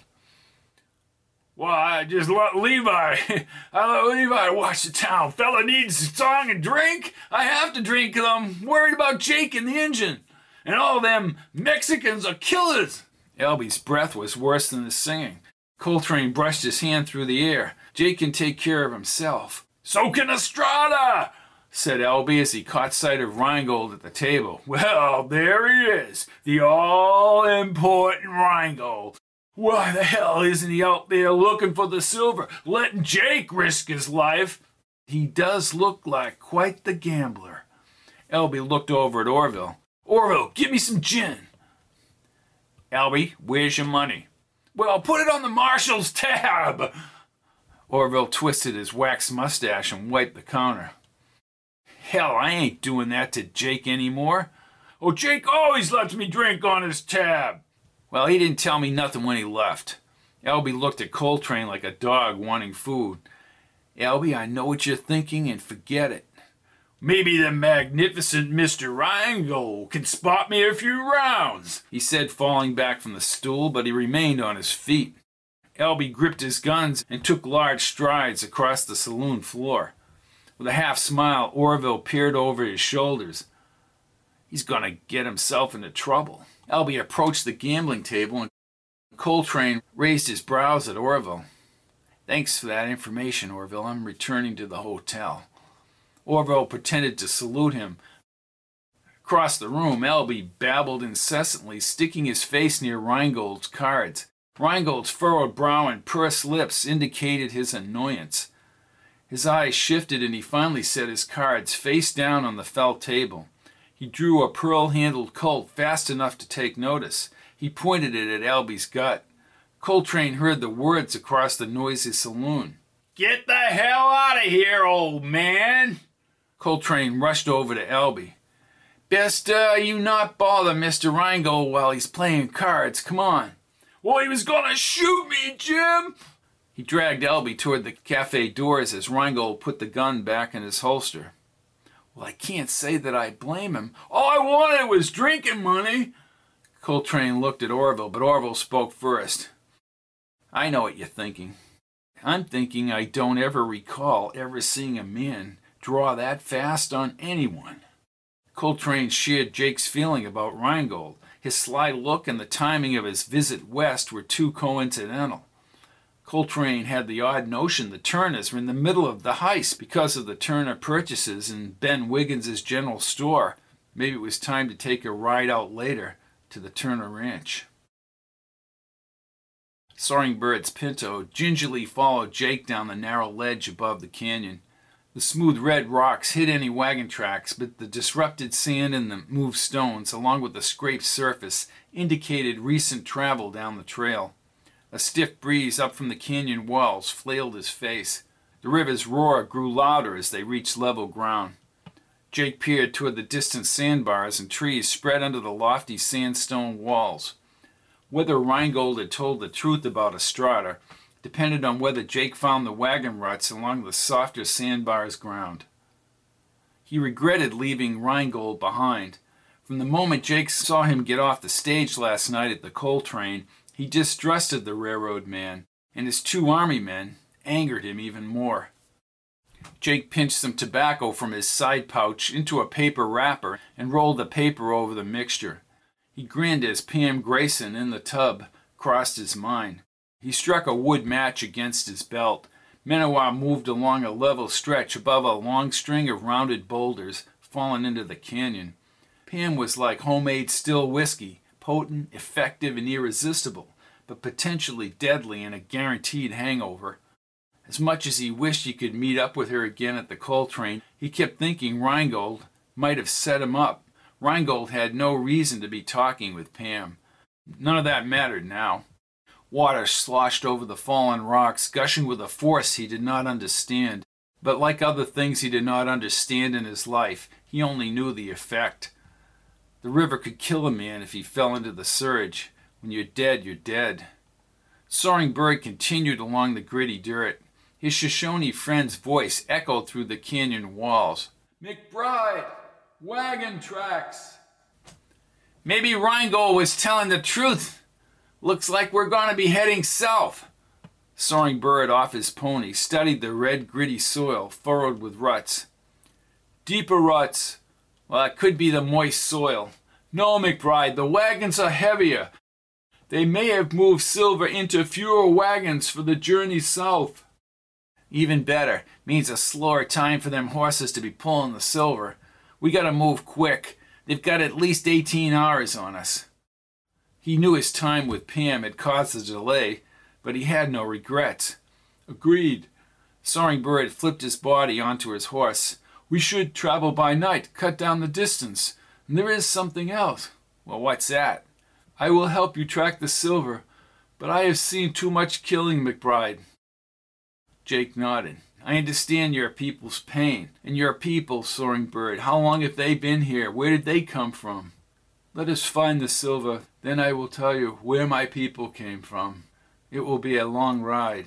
Well, I just let Levi. (laughs) I let Levi watch the town. Fella needs song and drink. I have to drink 'cause I'm worried about Jake and the engine. And all them Mexicans are killers. Albie's breath was worse than the singing. Coltrane brushed his hand through the air. Jake can take care of himself. So can Estrada, said Albie as he caught sight of Rheingold at the table. (laughs) Well, there he is, the all important Rheingold. Why the hell isn't he out there looking for the silver, letting Jake risk his life? He does look like quite the gambler. Albie looked over at Orville. Orville, give me some gin. Albie, where's your money? Well, put it on the marshal's tab. Orville twisted his waxed mustache and wiped the counter. Hell, I ain't doing that to Jake anymore. Oh, Jake always lets me drink on his tab. Well, he didn't tell me nothing when he left. Albie looked at Coltrane like a dog wanting food. Albie, I know what you're thinking, and forget it. Maybe the magnificent Mr. Rheingold can spot me a few rounds, he said, falling back from the stool, but he remained on his feet. Albie gripped his guns and took large strides across the saloon floor. With a half smile, Orville peered over his shoulders. He's gonna get himself into trouble. Albie approached the gambling table and Coltrane raised his brows at Orville. Thanks for that information, Orville. I'm returning to the hotel. Orville pretended to salute him. Across the room, Albie babbled incessantly, sticking his face near Rheingold's cards. Rheingold's furrowed brow and pursed lips indicated his annoyance. His eyes shifted and he finally set his cards face down on the felt table. He drew a pearl handled Colt fast enough to take notice. He pointed it at Albie's gut. Coltrane heard the words across the noisy saloon. Get the hell out of here, old man! Coltrane rushed over to Albie. Best uh, you not bother Mr. Rheingold while he's playing cards. Come on. Well, he was gonna shoot me, Jim! He dragged Albie toward the cafe doors as Rheingold put the gun back in his holster. Well, I can't say that I blame him. All I wanted was drinking money. Coltrane looked at Orville, but Orville spoke first. I know what you're thinking. I'm thinking I don't ever recall ever seeing a man draw that fast on anyone. Coltrane shared Jake's feeling about Rheingold. His sly look and the timing of his visit west were too coincidental. Coltrane had the odd notion the Turners were in the middle of the heist because of the Turner purchases in Ben Wiggins's general store. Maybe it was time to take a ride out later to the Turner Ranch. Soaring Bird's Pinto gingerly followed Jake down the narrow ledge above the canyon. The smooth red rocks hid any wagon tracks, but the disrupted sand and the moved stones, along with the scraped surface, indicated recent travel down the trail. A stiff breeze up from the canyon walls flailed his face. The river's roar grew louder as they reached level ground. Jake peered toward the distant sandbars and trees spread under the lofty sandstone walls. Whether Rheingold had told the truth about Estrada depended on whether Jake found the wagon ruts along the softer sandbars ground. He regretted leaving Rheingold behind. From the moment Jake saw him get off the stage last night at the Coltrane, he distrusted the railroad man, and his two army men angered him even more. Jake pinched some tobacco from his side pouch into a paper wrapper and rolled the paper over the mixture. He grinned as Pam Grayson in the tub crossed his mind. He struck a wood match against his belt. Menawa moved along a level stretch above a long string of rounded boulders fallen into the canyon. Pam was like homemade still whiskey, potent, effective, and irresistible, but potentially deadly and a guaranteed hangover. As much as he wished he could meet up with her again at the Coltrane, he kept thinking Rheingold might have set him up. Rheingold had no reason to be talking with Pam. None of that mattered now. Water sloshed over the fallen rocks, gushing with a force he did not understand. But like other things he did not understand in his life, he only knew the effect. The river could kill a man if he fell into the surge. When you're dead, you're dead. Soaring Bird continued along the gritty dirt. His Shoshone friend's voice echoed through the canyon walls. McBride! Wagon tracks! Maybe Rheingold was telling the truth. Looks like we're going to be heading south. Soaring Bird off his pony studied the red, gritty soil furrowed with ruts. Deeper ruts. Well, it could be the moist soil. No, McBride, the wagons are heavier. They may have moved silver into fewer wagons for the journey south. Even better, means a slower time for them horses to be pulling the silver. We gotta move quick. They've got at least 18 hours on us. He knew his time with Pam had caused the delay, but he had no regrets. Agreed. Soaring Bird flipped his body onto his horse. We should travel by night, cut down the distance. And there is something else. Well, what's that? I will help you track the silver, but I have seen too much killing, McBride. Jake nodded. I understand your people's pain. And your people, Soaring Bird, how long have they been here? Where did they come from? Let us find the silver, then I will tell you where my people came from. It will be a long ride.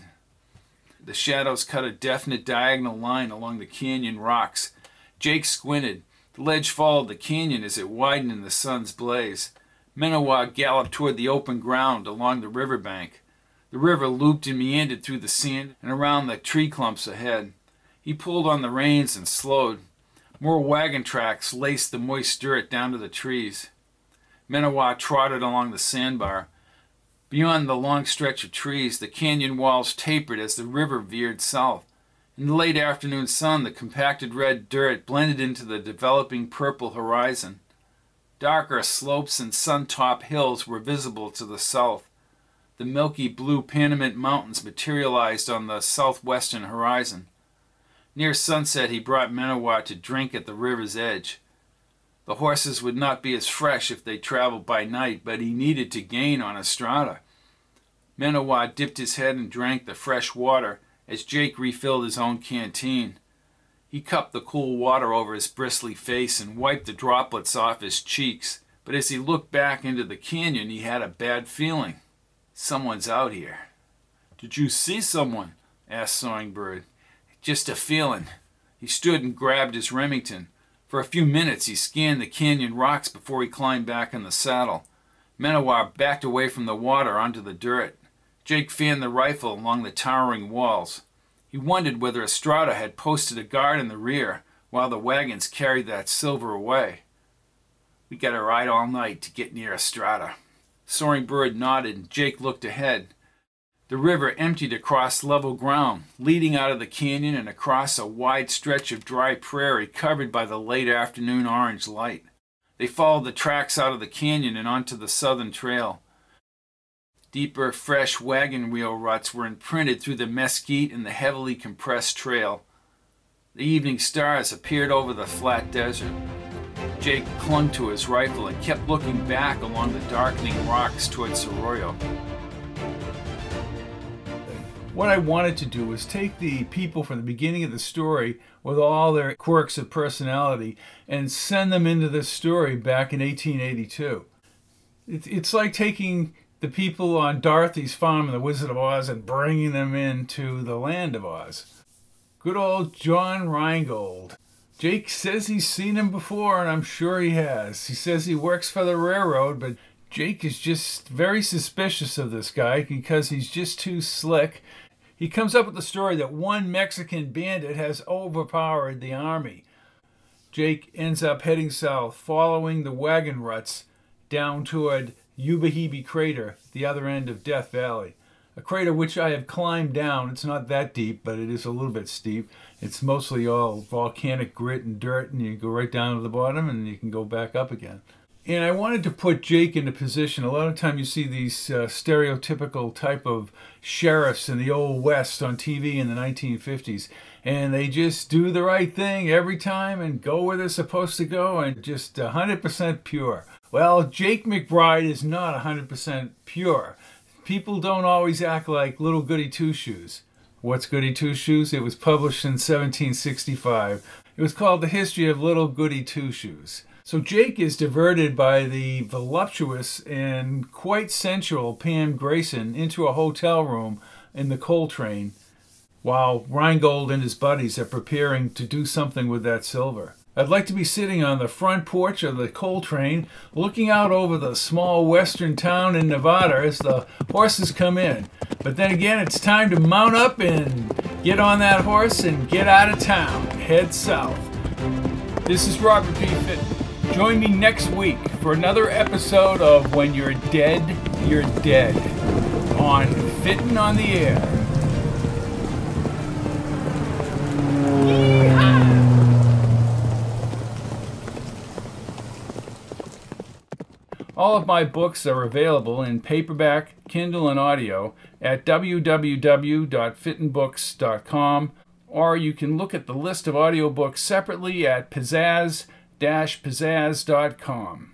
The shadows cut a definite diagonal line along the canyon rocks. Jake squinted. The ledge followed the canyon as it widened in the sun's blaze. Menawag galloped toward the open ground along the river bank. The river looped and meandered through the sand and around the tree clumps ahead. He pulled on the reins and slowed. More wagon tracks laced the moist dirt down to the trees. Menawag trotted along the sandbar. Beyond the long stretch of trees, the canyon walls tapered as the river veered south. In the late afternoon sun, the compacted red dirt blended into the developing purple horizon. Darker slopes and sun-topped hills were visible to the south. The milky blue Panamint Mountains materialized on the southwestern horizon. Near sunset, he brought Menawat to drink at the river's edge. The horses would not be as fresh if they traveled by night, but he needed to gain on Estrada. Menawat dipped his head and drank the fresh water as Jake refilled his own canteen. He cupped the cool water over his bristly face and wiped the droplets off his cheeks, but as he looked back into the canyon, he had a bad feeling. Someone's out here. Did you see someone? asked Soaring Bird. Just a feeling. He stood and grabbed his Remington. For a few minutes he scanned the canyon rocks before he climbed back in the saddle. Menawar backed away from the water onto the dirt. Jake fanned the rifle along the towering walls. He wondered whether Estrada had posted a guard in the rear while the wagons carried that silver away. We got to ride all night to get near Estrada. Soaring Bird nodded and Jake looked ahead. The river emptied across level ground, leading out of the canyon and across a wide stretch of dry prairie covered by the late afternoon orange light. They followed the tracks out of the canyon and onto the southern trail. Deeper, fresh wagon wheel ruts were imprinted through the mesquite and the heavily compressed trail. The evening stars appeared over the flat desert. Jake clung to his rifle and kept looking back along the darkening rocks towards Soroyo. What I wanted to do was take the people from the beginning of the story with all their quirks of personality and send them into this story back in 1882. It's like taking the people on Dorothy's farm in The Wizard of Oz and bringing them into the land of Oz. Good old John Rheingold. Jake says he's seen him before, and I'm sure he has. He says he works for the railroad, but Jake is just very suspicious of this guy because he's just too slick he comes up with the story that one Mexican bandit has overpowered the army. Jake ends up heading south, following the wagon ruts down toward Ubehebe Crater, the other end of Death Valley. A crater which I have climbed down. It's not that deep, but it is a little bit steep. It's mostly all volcanic grit and dirt, and you go right down to the bottom and you can go back up again. And I wanted to put Jake into position. A lot of time you see these uh, stereotypical type of sheriffs in the old west on TV in the 1950s, and they just do the right thing every time and go where they're supposed to go and just 100% pure. Well, Jake McBride is not 100% pure. People don't always act like little goody two shoes. What's Goody Two Shoes? It was published in 1765. It was called The History of Little Goody Two Shoes. So Jake is diverted by the voluptuous and quite sensual Pam Grayson into a hotel room in the Coltrane while Rheingold and his buddies are preparing to do something with that silver. I'd like to be sitting on the front porch of the Coltrane, looking out over the small western town in Nevada as the horses come in. But then again, it's time to mount up and get on that horse and get out of town, head south. This is Robert P. Fitton. Join me next week for another episode of When You're Dead, You're Dead on Fitton on the Air. All of my books are available in paperback, Kindle, and audio at www.fittonbooks.com, or you can look at the list of audiobooks separately at pizzazz-pizzazz.com.